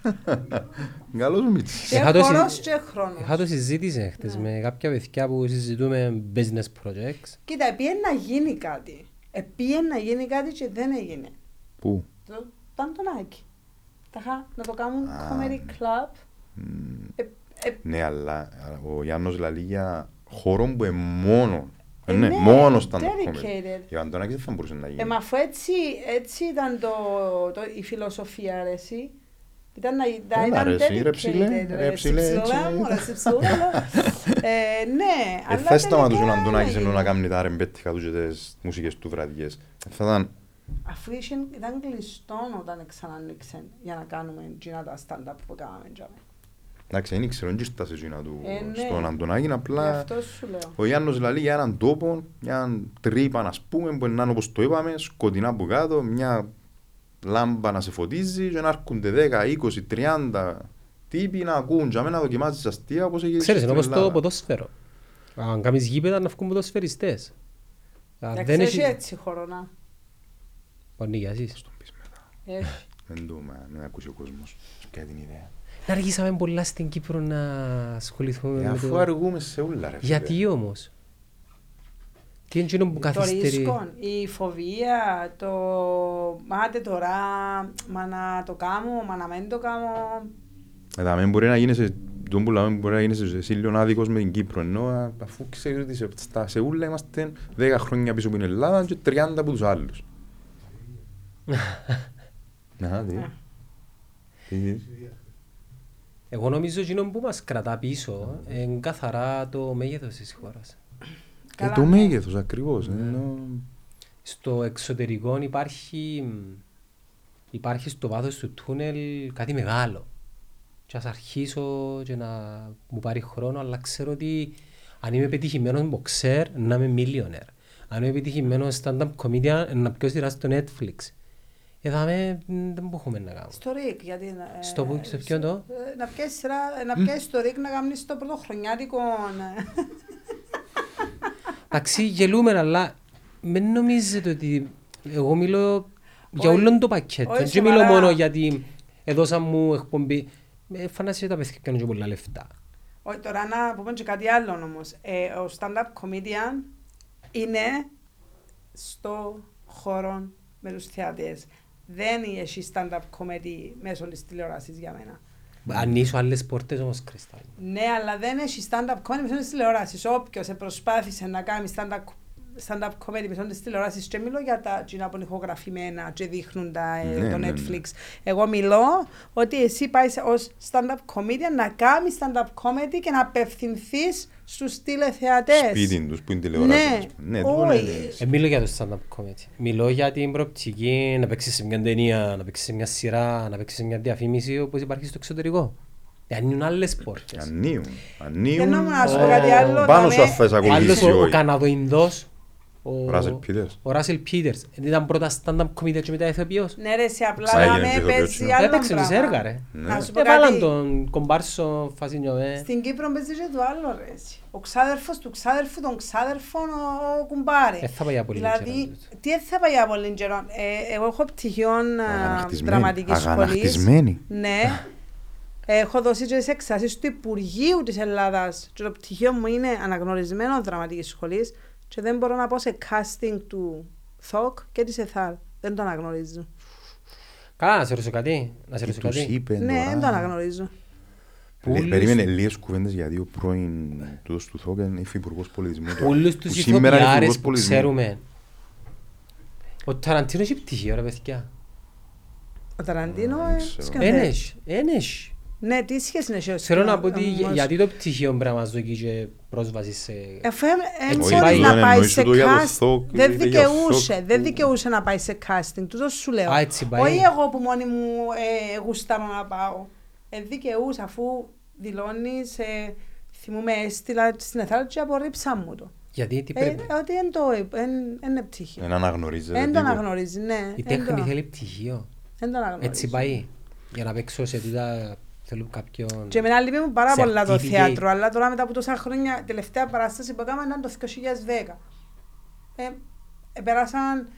Καλός ο Μίτσης. Και Είχα το συ- χώρος και χρόνος. Είχα το συζήτησε χτες με κάποια παιδιά που συζητούμε business projects. Κοίτα, επίε να γίνει κάτι. Επίε να γίνει κάτι και δεν έγινε. Πού; Το Παντονάκι. Ταχα, να το κάνουν Α. comedy club. Ε, ε, Ναι, αλλά ο Γιάννος λαλεί για χώρο που είναι μόνο. Ε, Ε, ναι, ναι, μόνος stand-up dedicated. comedy. Για Αντωνάκη δεν θα μπορούσε να Ε, γίνει. μα αφού έτσι, έτσι ήταν το, το, η φιλοσοφία, ρε, εσύ. Ήταν να να Έλα, ήταν ρε, εσύ, ρε, dedicated, ψηλέ, ρε, ψηλέ, ψηλέ έτσι μου, ρε, ήταν. ψηλέ. Ε, Ναι, Ε, αλλά θα σταματούσε ο τελικά Αντωνάκης ενώ να έγινε. κάνει τα ρεμπέτικα τους και τις μουσικές του βραδιές. Θα ήταν Αφού είχε, ήταν κλειστό όταν ξανανοίξε για να κάνουμε εκείνα τα stand-up που κάναμε. Τζάμε. Εντάξει, δεν ήξερα, δεν ήρθα εκείνα του Ε, ναι. στον Αντωνάκη, Γι' απλά αυτό σου λέω. ο Γιάννος λαλεί για έναν τόπο, μια έναν τρύπα, ας πούμε, που είναι όπως το είπαμε, σκοτεινά από κάτω, μια λάμπα να σε φωτίζει και να έρχονται 10, 20, 30 τύποι να ακούν και να δοκιμάζεις αστεία όπως έγινε Ξέρεις, στην είναι όπως το Ελλάδα. ποδόσφαιρο. Αν κάνεις γήπεδα να βγουν ποδοσφαιριστές. Αν Εντάξει, δεν έχει έχει... έτσι χώρο να. Πανηγιάζεις. Στο πεις μετά. Έχει. Δεν το μα- μην ακούσει ο κόσμος. Ποια την ιδέα. Να αργήσαμε πολλά στην Κύπρο να ασχοληθούμε Ε, με Αφού το... αργούμε σε ούλα ρε φίλε. Γιατί όμως; Τι είναι εκείνο που Το καθυστερεί; ρίσκο, η φοβία, το μάτε τώρα, μα να το κάνω, μα να μην το κάνω. Ε, μην μπορεί να γίνει σε τον που λέμε μπορεί να γίνει σε σύλλον άδικος με την Κύπρο ενώ α, αφού ξέρεις ότι σε, στα Σεούλα είμαστε 10 χρόνια πίσω από την Ελλάδα και 30 από τους άλλους. Να, τι. Τι. Εγώ νομίζω εκείνο που μας κρατά πίσω είναι καθαρά το μέγεθος της χώρας. Ε, Καλά, το ναι. μέγεθος ακριβώς. ενώ- Στο εξωτερικό υπάρχει, υπάρχει στο βάθος του τούνελ κάτι μεγάλο. Και ας αρχίσω και να μου πάρει χρόνο, αλλά ξέρω ότι αν είμαι πετυχημένος μποξέρ, να είμαι millionaire. Αν είμαι επιτυχημένος stand-up comedian, να πιω σειρά στο Netflix. Εδώ με, δεν μπορούμε να κάνουμε. Στο ΡΙΚ, γιατί... ε, Στο που- στο ποιον το; ε, Να πιέσεις σειρά- ε, να πιέσεις το ΡΙΚ να κάνεις το πρωτοχρονιάτικο... ε. Εντάξει, γελούμε, αλλά μην νομίζετε ότι εγώ μιλώ για Όχι, όλο το πακέτο. όχι, Δεν μιλώ σοβαρά. μόνο γιατί έδωσα μου εκπομπή. Ε, φαντάζεσαι τα παιδιά κάνουν και πολλά λεφτά. Όχι, τώρα να πούμε και κάτι άλλο όμως. Ε, ο stand-up comedian είναι στο χώρο με τους θεατές. Δεν έχει stand-up comedy μέσω της τηλεόρασης για μένα. Ανοίγω άλλες πόρτες όμως, Κρυστάλλ. Ναι, αλλά δεν έχει stand-up comedy μέσω της τηλεόρασης. Όποιος προσπάθησε να κάνει stand-up stand-up comedy μέσω της τηλεόρασης και μιλώ για τα τζίνα που είναι ηχογραφημένα και δείχνουν τα, ε, Ναι, το ναι, ναι. Netflix. Εγώ μιλώ ότι εσύ πάεις σε- ως stand-up comedian να κάνεις stand-up comedy και να απευθυνθείς στους τηλεθεατές. Σπίτι τους που είναι τηλεόραση. Ναι. ας πούμε. Ναι, τούτο Όχι. είναι. Ε, μιλώ για το stand-up comedy. Μιλώ για την προοπτική να παίξεις σε μια ταινία, να παίξεις σε μια σειρά, να παίξεις σε μια διαφήμιση όπως υπάρχει στο εξωτερικό. Ε, ανοίγουν άλλες πόρτες. Ανοίγουν. Και Ανοίγουν. να μου σου πω Ο- κάτι άλλο. Πάνω να σου με- αν θες Ο άλλος ακολουθήσει ο, ο όχι. Καναδοϊνδός, ο, Ο Ράσελ Πίτερς. ο Ράσελ Πίτερς, ήταν πρώτα stand-up comedy και μετά ηθοποιός. Ναι ρε, σε απλά Ξανά να έγινε με και ηθοποιός παίζει σήμερα. άλλο Έπαιξε τις πράγμα. έργα ρε. Ναι. Να σου πω Έβαλαν κάτι. τον κομπάρσο φασίνιο ε. Στην Κύπρο παίζει και το άλλο ρε. εσύ. Ο ξάδερφος του ξάδερφου των ξάδερφων ο, ο κουμπάρε. Ε, θα πάει για πολύ Δηλαδή, καιρό τούτο. τι δεν θα πάει για πολύ καιρό. Ε, εγώ έχω πτυχιόν α, Αγανακτισμένη. δραματικής σχολής. Αγανακτισμένη. Ναι. Έχω δώσει και τις εξάσεις του Υπουργείου της Ελλάδας και το πτυχίο μου είναι αναγνωρισμένο δραματικής σχολής και δεν μπορώ να πω σε casting του ΘΟΚ και της ΕΘΑΡ. Δεν το αναγνωρίζω. Καλά, να σε ρωτήσω κάτι. Να σε Τι ρωτήσω τους κάτι. είπε Ναι, δεν το τώρα. αναγνωρίζω. Λε- Πούλους- Περίμενε λίγες κουβέντες γιατί ο πρώην τούτος του ΘΟΚ είναι υφυπουργός πολιτισμού. τώρα. Όλους Που τους σήμερα είναι ηθοποιάρες υπουργός που πολιτισμού. ξέρουμε. Ο Ταραντίνος έχει πτυχίο ρε παιδιά. Ο Ταραντίνος δεν ε, ξέρω. σκηνοθέτης. Ένες, ένες. Ναι, τι σχέση είναι Θέλω να πω ότι Όμως- για- γιατί το πτυχίο πρέπει να μας δοκεί και πρόσβαση σε... Αφού δεν Όχι, μπορείς δεν να πάει εννοείς σε το για το casting. θόκ, Δεν είτε για δικαιούσε, θόκ δεν που- δικαιούσε να πάει σε casting. Τούτο σου λέω. Α, έτσι πάει. Όχι εγώ που μόνη μου ε, γουστάρω να πάω. Ε, δικαιούσε αφού δηλώνεις, ε, θυμούμαι έστειλα στην εθάρα και απορρίψα μου το. Γιατί τι Ε, πρέπει... ότι δεν το εν- εν είναι πτυχίο. Δεν αναγνωρίζεται. Δεν το τίποτα. αναγνωρίζει, ναι. Η Εν το- τέχνη θέλει πτυχίο. εν το αναγνωρίζει. Έτσι πάει. Για να παίξω σε τούτα θέλω κάποιον... Και εμένα λείπει μου πάρα πολλά το certificate. θέατρο, αλλά τώρα μετά από τόσα χρόνια, τελευταία παράσταση που έκανα ήταν το 2010. Ε, ε, περάσαν...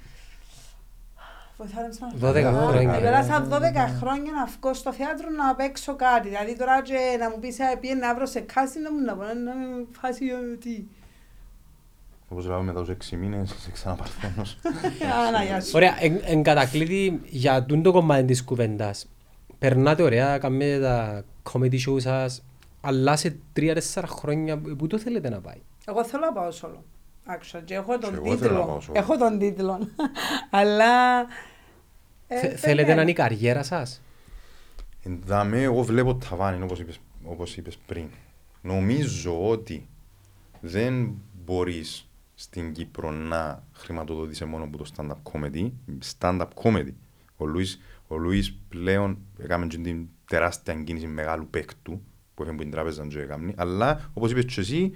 Βοηθάτε με σαν- 12 Α, χρόνια. ε, Περάσαν 12 χρόνια να βγω στο θέατρο να παίξω κάτι. Δηλαδή τώρα και να μου πεις «Ε, πήγαινε αύριο σε κάση να μου να πω να με φάσει ε, τι. Όπως λέμε μετά τους έξι μήνες είσαι ξαναπαρθένος. Άνα, γεια σου. Ωραία, εν, εν κατακλείδη για τούν το κομμάτι της κουβέντας. Περνάτε ωραία, κάνετε τα comedy show σας, αλλά σε τρία-τέσσερα χρόνια πού το θέλετε να πάει. Εγώ θέλω να πάω solo. Actually, και έχω τον Και εγώ θέλω να πάω τίτλο. solo. Έχω τον τίτλο. Αλλά... ε, Θε- δεν θέλετε είναι. να είναι η καριέρα σας; Εντάμε, εγώ βλέπω ταβάνι, όπως είπες, όπως είπες πριν. Νομίζω ότι δεν μπορείς στην Κύπρο να χρηματοδοτήσει μόνο από το stand-up comedy. Stand-up comedy. Ο Λουίς, ο Λουίς πλέον έκαμε και την τεράστια κίνηση μεγάλου παίκτου που έφερε από την τράπεζα και έκαμε. Αλλά, όπως είπες και εσύ,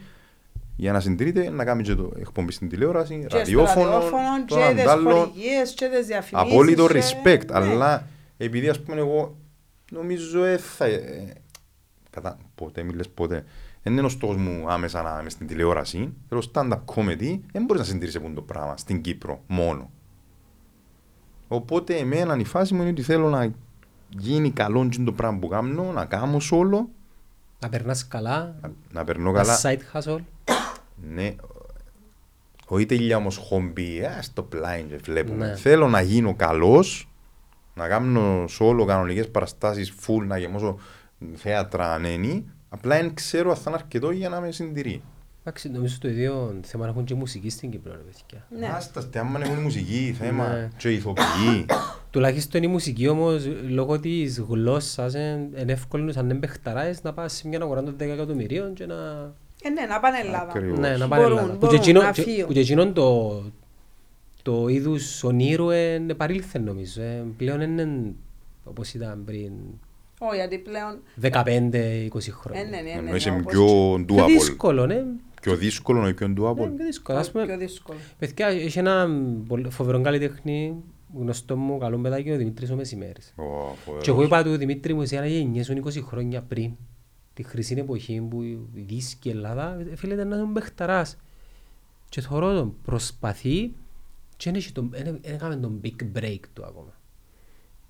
για να συντηρείται, να κάνει και το εκπομπή στην τηλεόραση, Και στο ραδιόφωνο, ραδιόφωνο, το και έναν τις τ' άλλο. χορηγίες, και τις διαφημίσεις. Απόλυτο και- respect, ναι. αλλά επειδή ας πούμε εγώ νομίζω ε, θα, ε, κατά, ποτέ μιλες ποτέ, δεν είναι ο στόχος μου άμεσα να είμαι στην τηλεόραση, θέλω stand-up comedy, δεν μπορείς να συντηρήσεις αυτό το πράγμα στην Κύπρο μόνο. Οπότε εμένα η φάση μου είναι ότι θέλω να γίνει καλό και το πράγμα που κάνω, να κάνω solo, Να περνάς καλά, να, να περνώ ένα καλά. side hustle. Ναι, όχι τελειά όμως χομπί, α, στο πλάι και βλέπουμε. Ναι. Θέλω να γίνω καλός, να κάνω solo κανονικές παραστάσεις full, να γεμώσω θέατρα ανένει, απλά δεν ξέρω αν θα είναι αρκετό για να με συντηρεί. Εντάξει, νομίζω το ίδιο θέμα να έχουν και μουσική στην Κύπρο, ρε παιδιά. Ναι. Άστα, στε, άμα έχουν μουσική, θέμα, Ναι. και ηθοποιοί. Τουλάχιστον η μουσική όμως, λόγω της γλώσσας, είναι είναι εύκολος σαν δεν παιχταράες να πας σε μια αγορά των 10 εκατομμυρίων και να... Ε, ναι, να πάνε Ελλάδα. Ακριβώς. Ναι, να πάνε Μπορούν, Ελλάδα. Που μπορούν, και εκείνο- να και- φύγουν. Που και εκείνον το, το είδους ονείρου είναι παρήλθε νομίζω. ε. Πλέον είναι όπως ήταν πριν Όχι, γιατί πλέον... 15-20 χρόνια. Ε, ναι, ναι, ναι, Εννοείς ναι, είναι όπως- πιο Πιο doable. δύσκολο, ναι. Πιο δύσκολο ή πιο Ναι, doable. πιο δύσκολο. Ας πούμε, Πιο δύσκολο. παιδιά, έχει ένα πολύ φοβερό καλλιτέχνη, γνωστό μου, καλό παιδάκι, ο Δημήτρης ο Μεσημέρης. Ω, φοβερός. Και εγώ είπα του Δημήτρη μου, εσένα γενιές 20 χρόνια πριν, τη χρυσή εποχή που η Δύση Ελλάδα, ε, φίλε ήταν να τον παιχταράς. Και θωρώ τον, προσπαθεί και δεν έχει τον- δεν δεν έκαμε τον big break του ακόμα.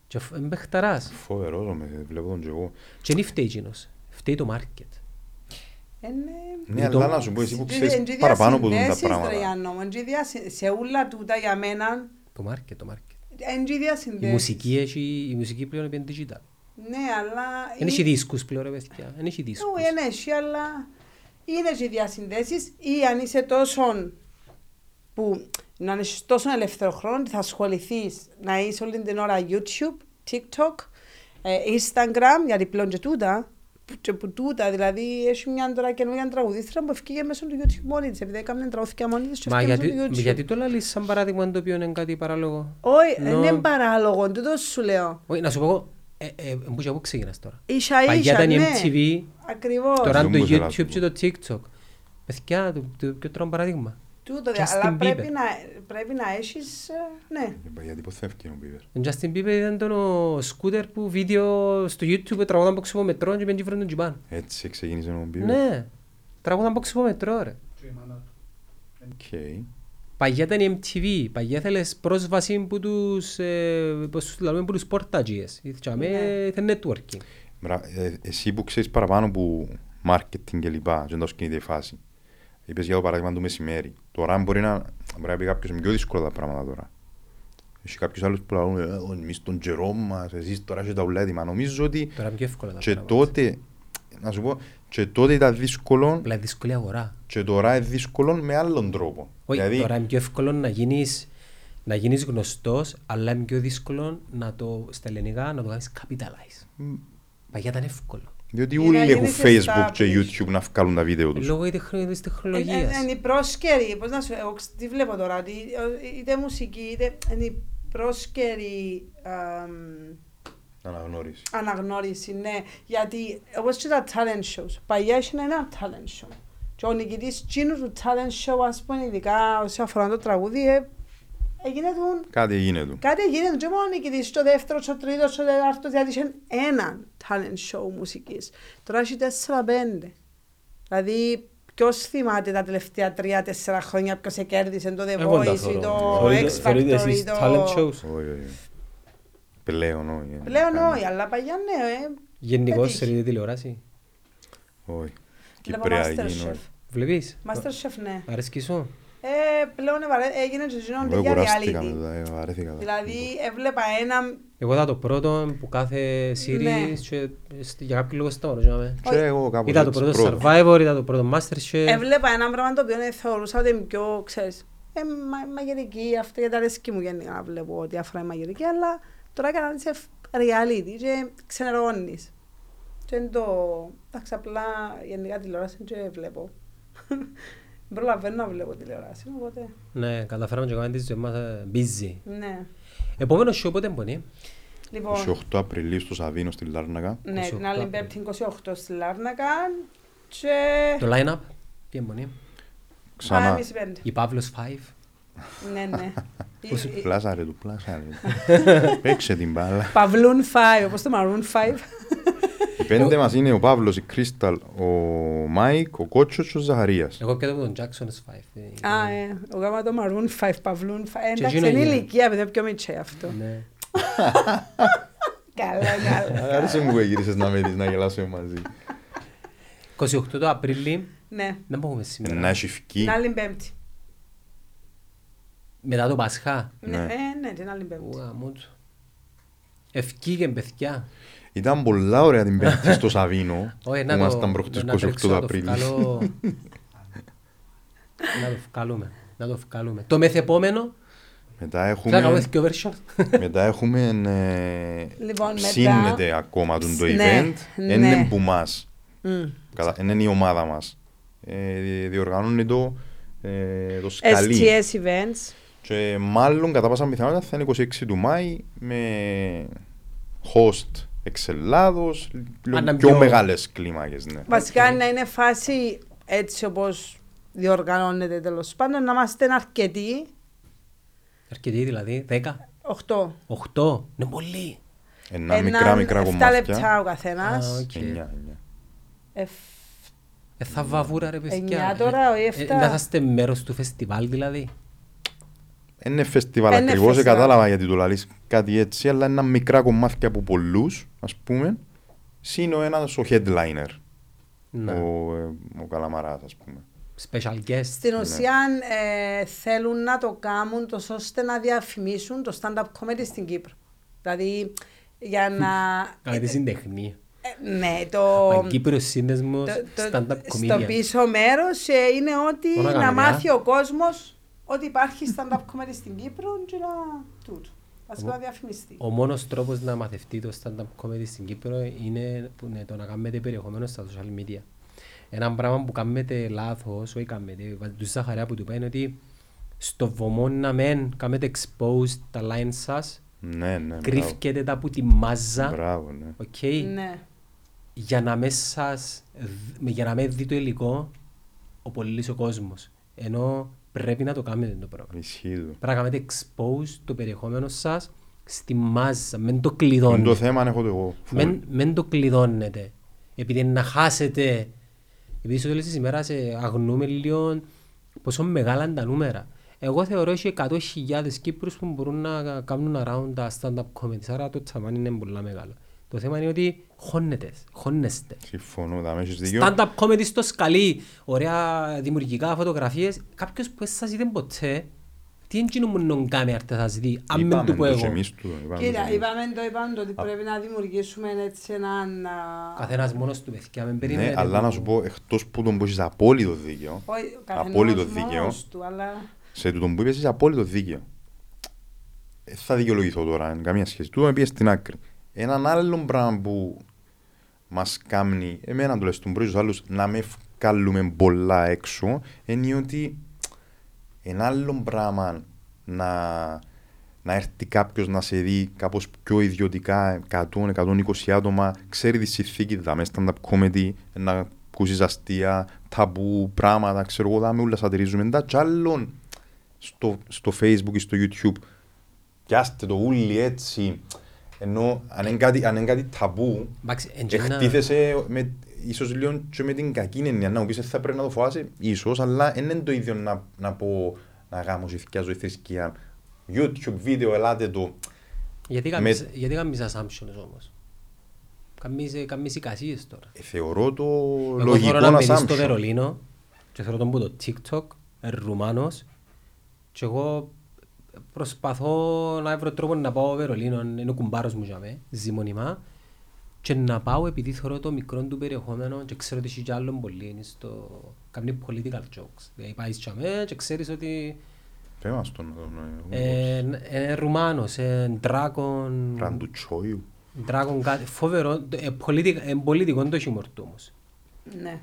Και φ- είναι παιχταράς. Φοβερός, με βλέπω τον και εγώ. Και δεν φταίει εκείνος, φταίει το market. Ε, ναι. Ναι, αλλά να σου πω εσύ που Εν- ξέρεις εν και παραπάνω από τα διασυνδέσεις, ρε πράγματα. Γιάννο μου, εν και διασυ- σε όλα τούτα για μένα, Το market, το market. εν και Η διασυνδέσεις. μουσική, έχει, η μουσική πλέον είναι digital. Ναι, αλλά... Δεν έχει δίσκους πλέον ρε παιδιά, δεν έχει δίσκους. Όχι, δεν έχει, αλλά είναι και διασυνδέσεις ή αν είσαι τόσο που να έχεις τόσο ελεύθερο χρόνο ότι θα ασχοληθείς να είσαι όλη την ώρα YouTube, TikTok, ε, Instagram, γιατί πλέον και τούτα, που- και που τούτα, δηλαδή έχει μια τώρα καινούργια τραγουδίστρια που ευκήγε μέσω του YouTube μόνη της, επειδή έκαμε τραγουδιά μόνη της και Μα ευκήγε γιατί, μέσω του YouTube. γιατί το λαλείς σαν παράδειγμα το οποίο είναι κάτι παράλογο; Όχι, δεν Νο- είναι παράλογο, τούτος σου λέω. Όχι, να σου πω εγώ, ε, ε, πού και πού ξεκινάς τώρα. Ίσα Παλιά ίσα, ήταν η ναι. MTV, Ακριβώς. τώρα είναι Δεν το μου ήθελα να YouTube σου και το TikTok. Παιδιά, το, το πιο τρώνε παράδειγμα; Τούτο, Justin αλλά πρέπει Bieber. να, πρέπει να έχεις, ε, ναι. Γιατί πώς θα ευκαιρία ο Bieber. Ο Justin Bieber ήταν τον ο σκούτερ που βίντεο στο YouTube τραγουδαν από ξυπομετρό και πέντει βρουν τον τζιμπάν. Έτσι ξεκίνησε ο Bieber. Ναι, τραγουδαν από ξυπομετρό ρε. Οκ. Παγιά ήταν η MTV, παγιά θέλεις πρόσβαση που τους, ε, πώς τους λέμε, που τους πορτατζίες. Ήθελε Ναι. networking. Μπρα- ε, Εσύ που ξέρεις παραπάνω που marketing και λοιπά, και τόσο κινείται η φάση. Είπες για το παράδειγμα του μεσημέρι. Τώρα μπορεί να, μπορεί να πει κάποιος είναι πιο δύσκολα τα πράγματα τώρα. Έχει κάποιους άλλους που λένε «Ε, εμείς τον καιρό μας, εσείς τώρα έχετε τα ουλά έτοιμα». Νομίζω ότι Τώρα είναι πιο εύκολα τα και πράγματα. τότε, να σου πω, και τότε ήταν δύσκολο Απλά είναι δύσκολη αγορά. και τώρα είναι δύσκολο με άλλον τρόπο. Όχι, Δηλαδή, τώρα είναι πιο εύκολο να γίνεις, να γίνεις γνωστός, αλλά είναι πιο δύσκολο να το, στα ελληνικά, να το κάνεις capitalize. μ, Παγιά ήταν εύκολο. Διότι Είναι όλοι να έχουν γίνεις Facebook και established. YouTube να βγάλουν τα βίντεο τους. Λόγω της τεχνο- της Ε, τεχνολογίας. Είναι η πρόσκαιρη, πώς να σου εγώ ξ- τι βλέπω τώρα, ότι ε, είτε μουσική είτε είναι η πρόσκαιρη αμ, Αναγνώριση. αναγνώριση, ναι. Γιατί όπως και τα talent shows, παλιά είχε ένα talent show. Και ο νικητής τσίνου του talent show, ας πούμε, ειδικά όσον αφορά το τραγούδι, ε, έγινε του Κάτι έγινε του. Κάτι γίνεται και μόνο νικητής στο δεύτερο, στο τρίτο, στο τέταρτο, γιατί είχε ένα talent show μουσικής. Τώρα έχει τέσσερα-πέντε. Δηλαδή, ποιος θυμάται τα τελευταία τρία-τέσσερα χρόνια ποιος κέρδισε το The Εγώ δεν τα Voice ή θωρώ. το Θεωρείτε- X θεωρείτε Factor ή εσείς το... talent shows; Όχι, όχι. Πλέον όχι. ε. Πλέον Κάνει- όχι, αλλά παλιά ναι, ε. Γενικώς Πετύχει. σε τηλεόραση; Όχι. Βλέπω Κυπριακή Masterchef. είναι. Βλέπεις; Masterchef, ναι. Αρέσκει σου; Ε, πλέον ευαρέ- έγινε και γίνονται Εγώ για κουράστηκα reality. μετά, ε, βαρέθηκα. Δηλαδή, έβλεπα ένα... Εγώ είδα το πρώτο που κάθε series και σ- για κάποιο λόγο σταματώ. Και εγώ κάπως Είδα το έτσι, πρώτο πρώτο. Survivor, είδα το πρώτο Masterchef. Έβλεπα ένα πράγμα το οποίο ε, θεωρούσα ότι είναι πιο, ξέρεις, ε, μα, μαγειρική, αυτό γιατί αρέσκει μου γενικά να βλέπω διάφορα μαγειρική, αλλά τώρα έκανα σε reality και ξενερώνεις. Και είναι το, εντάξει, απλά γενικά τηλεόραση και βλέπω. Δεν προλαβαίνω να βλέπω τηλεόραση, οπότε, Ναι, καταφέραμε και κάνουμε τη ζωή μας ε, busy. ναι. Επόμενος show πότε μπορεί. Λοιπόν, 28 Απριλίου στο Σαβίνο στη Λάρνακα. ναι, 28 την άλλη Απριλίου. πέμπτη 28 στη Λάρνακα και... Το line-up, τι εμπονεί. Α, Ξανά. εμείς οι πέντε. Η Παύλος 5. Ναι, ναι. Πώς Η- η- πλάσαρε του, πλάσαρε. Παίξε την μπάλα. Παυλούν 5, όπως το Maroon 5. Οι πέντε μας είναι ο Παύλος, η Κρίσταλ, ο Μάικ, ο Κότσος και ο Ζαχαρίας. Εγώ πιάτο από τον Jackson's 5. Α, ε, ο γάμα το Maroon 5, Παυλούν 5. Ε, Και Εντάξει, εκείνο είναι είναι. ηλικία, παιδιά, πιο μίτσέ αυτό. Ναι. Καλά, καλά. Άρεσε μου που γύρισες να με δεις να γελάσουμε μαζί. 28 το Απρίλη, Ναι, δεν μπορούμε Να σήμερα. έχει φκεί. την άλλη πέμπτη. Μετά το Πασχά. Ναι, Ναι. ε, ναι, την άλλη πέμπτη. Γαμώ του. Ευκήγεν παιδιά. Ήταν πολλά ωραία την πέμπτη στο Σαβίνο. Όχι, που να το, Ήμασταν προχτές να 28 τρέξω του να το Απρίλη. βγάλω. να το βγάλουμε. Να το βγάλουμε. Το μεθεπόμενο, Μετά θα κάνουμε έχουμε, δύο version. μετά έχουμε ε, Λοιπόν, μετά- ψήνεται ακόμα τον το Ναι, event. ναι. Είναι που μας. Μμ. Καλά, Είναι η ομάδα μας. Ε, δι- διοργανώνει το, ε, το σκαλί. STS events. Και μάλλον κατά πάσα πιθανότητα θα είναι 26 του Μάη με host εξ Ελλάδος, λίγο Άνα πιο πιο- μεγάλες κλίμακες. Ναι. Βασικά να είναι φάση έτσι όπως διοργανώνεται τέλος πάντων, να είμαστε αρκετοί. Αρκετοί δηλαδή, 10, 8. 8, είναι πολύ. Ένα μικρά μικρά 7 κομμάτια. λεπτά ο Α, καθένας. οκ. Εννιά, εννιά. Εφ- Ε, θα βαβούρα ρε παιδιά. Εννιά τώρα, όχι Ε, εφτά. ε, Να είστε μέρος του φεστιβάλ δηλαδή. Είναι φεστιβάλ Είναι ακριβώς, δεν φεστιβάλ. κατάλαβα γιατί το λαλείς κάτι έτσι, αλλά είναι μικρά κομμάτια από πολλούς, ας πούμε, συν ο ένας ο headliner, Ναι. ο, ε, ο Καλαμαράς, ας πούμε. Special guest. Στην Ναι. ουσία ε, θέλουν να το κάνουν τόσο ώστε να διαφημίσουν το stand-up comedy στην Κύπρο. Δηλαδή για να... Κάνετε συντεχνία. Ε, ναι, το... Ο Κύπρος Σύνδεσμος το- το- Stand-up στο Comedian. πίσω μέρος ε, είναι ότι Μόνο να κάνετε, μάθει α. ο κόσμος ότι υπάρχει stand-up comedy στην Κύπρο και να τούτο. Βασικά να διαφημιστεί. Ο μόνος τρόπος να μαθευτεί το stand-up comedy στην Κύπρο είναι που είναι το να κάνετε περιεχομένο στα social media. Ένα πράγμα που κάνετε λάθος, όχι κάνετε, βάζετε τους Ζαχαρέα που του πάει είναι ότι στο βωμό να μεν κάνετε exposed τα lines σας, Ναι, ναι, μπράβο. κρύφκετε τα από τη μάζα, Μπράβο, ναι. οκ, Ναι. για να μέσα σας, δ- για να μην δει το υλικό ο πολύς ο κόσμος. Ενώ πρέπει να το κάνετε το πράγμα. Ισχύει το. Πρέπει να κάνετε exposed το περιεχόμενο σας στη μάζα, μην το Είναι κλειδώνετε. το θέμα έχω το εγώ. full. Μεν, μεν το κλειδώνετε. Επειδή να χάσετε. Επειδή στο τέλος της ημέρας ε, αγνούμε λίγο πόσο μεγάλα είναι τα νούμερα. Εγώ θεωρώ ότι 100.000 Κύπρους που μπορούν να κάνουν around τα stand-up comedy. Άρα το τσαμάν είναι πολύ μεγάλο. Το θέμα είναι ότι χώνετε, χώνεστε. Συμφωνώ, θα με έχεις δίκιο. Stand-up comedy στο σκαλί, ωραία δημιουργικά φωτογραφίες. Κάποιος που δεν σας είδε ποτέ, τι είναι που να κάνει αρτε σας δει, αν μην Είπαμε του πω το και εγώ. εμείς του, είπαμε το και Κοίτα, εμείς. είπαμε το, είπαμε το ότι πρέπει να δημιουργήσουμε έτσι έναν... α, Καθένας μόνος του παιδιά, μην περιμένετε. Ναι, αλλά που- να σου πω, εκτός που τον που έχεις απόλυτο δίκαιο, όχι, ο καθένας απόλυτο μόνος δίκαιο. του, αλλά... σε τούτον που είπες είσαι απόλυτο δίκαιο. Δεν θα δικαιολογηθώ τώρα, εν καμία σχέση. Τούτο με πήγε στην άκρη. Έναν άλλο πράγμα που μας κάνει, εμένα τουλάχιστον μπορεί τους άλλους, να με βγάλουμε πολλά έξω, είναι ότι ένα άλλο πράγμα να, να έρθει κάποιος να σε δει κάπως πιο ιδιωτικά, 100-120 άτομα, ξέρει τη συνθήκη, δάμε stand-up comedy, να ακούσεις αστεία, ταμπού, πράγματα, ξέρω εγώ, δάμε όλα σατυρίζουμε, τα κι άλλον στο, στο facebook ή στο youtube, πιάστε το ούλι έτσι, ενώ αν είναι κάτι, αν είναι κάτι ταμπού, Εντάξει, εν και να- Εκτίθεσαι με, ίσως λίγο και με την κακή έννοια. Να μου πεις «Ε, θα πρέπει να το φοβάσαι, ίσως, αλλά δεν είναι το ίδιο να, να πω να γάμω ζηθικιάζω η θρησκεία. YouTube βίντεο, ελάτε το. Γιατί Με- κάνεις, γιατί κάνεις assumptions όμως; Κάνεις, ε, κάνεις εικασίες τώρα. Ε, θεωρώ το Εγώ λογικό θέλω να να μιλήσω στο assumption. Βερολίνο και θέλω τον που το TikTok, ε, Ρουμάνος και εγώ προσπαθώ να βρω τρόπο να πάω Βερολίνο, είναι ο κουμπάρος μου για μέ, ζει μόνιμα και να πάω επειδή θεωρώ το μικρό του περιεχόμενο και ξέρω ότι έχει κι άλλον πολύ είναι στο... κάνει political jokes. Δηλαδή πάεις για μέ και ξέρεις ότι Πες μας τον, τον, ε, είναι Ρουμάνος, είναι Dragon, Ραντουτσόιου. Dragon κάτι φοβερό, ε, πολιτικ- ε, πολιτικό είναι το χιούμορ του όμως. Ναι.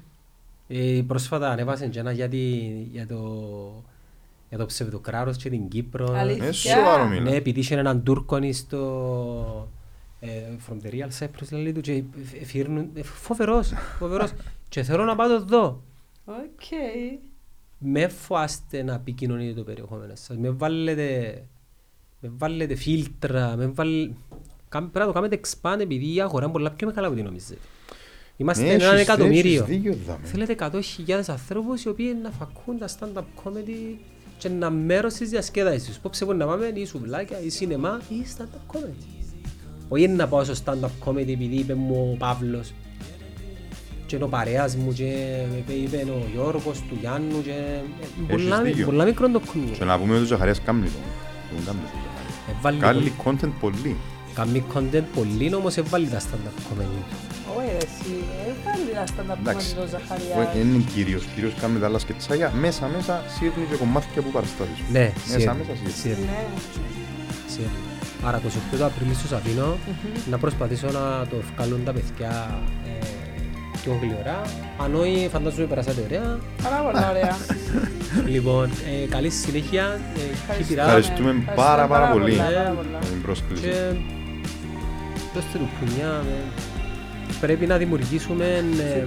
Ε, πρόσφατα ανέβασε και ένα για, τη, για το, για το ψευδοκράτος και την Κύπρο. Αλήθεια; Ε, σοβαρό μιλά. Ναι, επειδή είχε έναν Τούρκον στο... Ε, from the real Cyprus λέει του και φέρνουν... ε, Φοβερός, φοβερός. και θέλω να πάω το δω. Οκ. Με φοάστε να επικοινωνείτε το περιεχόμενο σας. Με βάλετε, με βάλετε φίλτρα, με βάλετε... Πρέπει να το κάνετε expand επειδή η αγορά είναι πολλά πιο μεγάλα από ό,τι νομίζετε. Είμαστε Ναι, ένα έχεις- εκατομμύριο. έχεις δίκιο, δάμε. Θέλετε 100.000 ανθρώπους οι οποίοι να φακούν τα stand-up comedy και να μέρος της διασκέδασης. Πόψε μπορεί να πάμε ή σουβλάκια ή σινεμά ή stand-up comedy. Όχι να πάω στο stand-up comedy επειδή είπε μου ο Παύλος και είναι ο παρέας μου και είπε ο Γιώργος του Γιάννου και ε, πολλά, δίκιο. πολλά μικρό το community. Και να πούμε ότι ο Ζαχαρίας κάνει το. Τον κάνει το. Ε, βάλει Κάνει πολύ- content πολύ. Κάνει content πολύ όμως έβαλει τα stand-up comedy. Όχι ρε εσύ, ε, πάλι να στα τα πούμε Εντάξει. το Δεν Ζαχαριά. είναι κύριος. Κύριος κάνει τα άλλα σκετσάκια. Μέσα μέσα σύρνει και κομμάτια που παραστάσεις. Ναι, Μέσα σύρνει, μέσα σύρνει. σύρνει. Ναι. Σύρνει. Άρα 28 του Απριλίου στους αφήνω να προσπαθήσω να το βγάλουν τα παιδιά ε, πιο γλυωρά. Αν όχι, φαντάζομαι περάσατε ωραία. Πάρα πολύ ωραία. λοιπόν, ε, καλή συνέχεια. Ε, keep it up. Ευχαριστούμε πάρα, πάρα πολύ. πάρα πολλά. για την πρόσκληση. Και δώστε του πουνιά. Ε. Πρέπει να δημιουργήσουμε ε,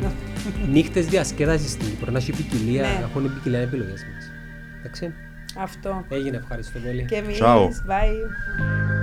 νύχτες διασκέδασης στην Κύπρο. Να έχει ποικιλία, Ναι. να έχουν ποικιλία επιλογές μας. Εντάξει. Αυτό. Έγινε, ευχαριστώ πολύ. Και εμείς, Ciao. bye.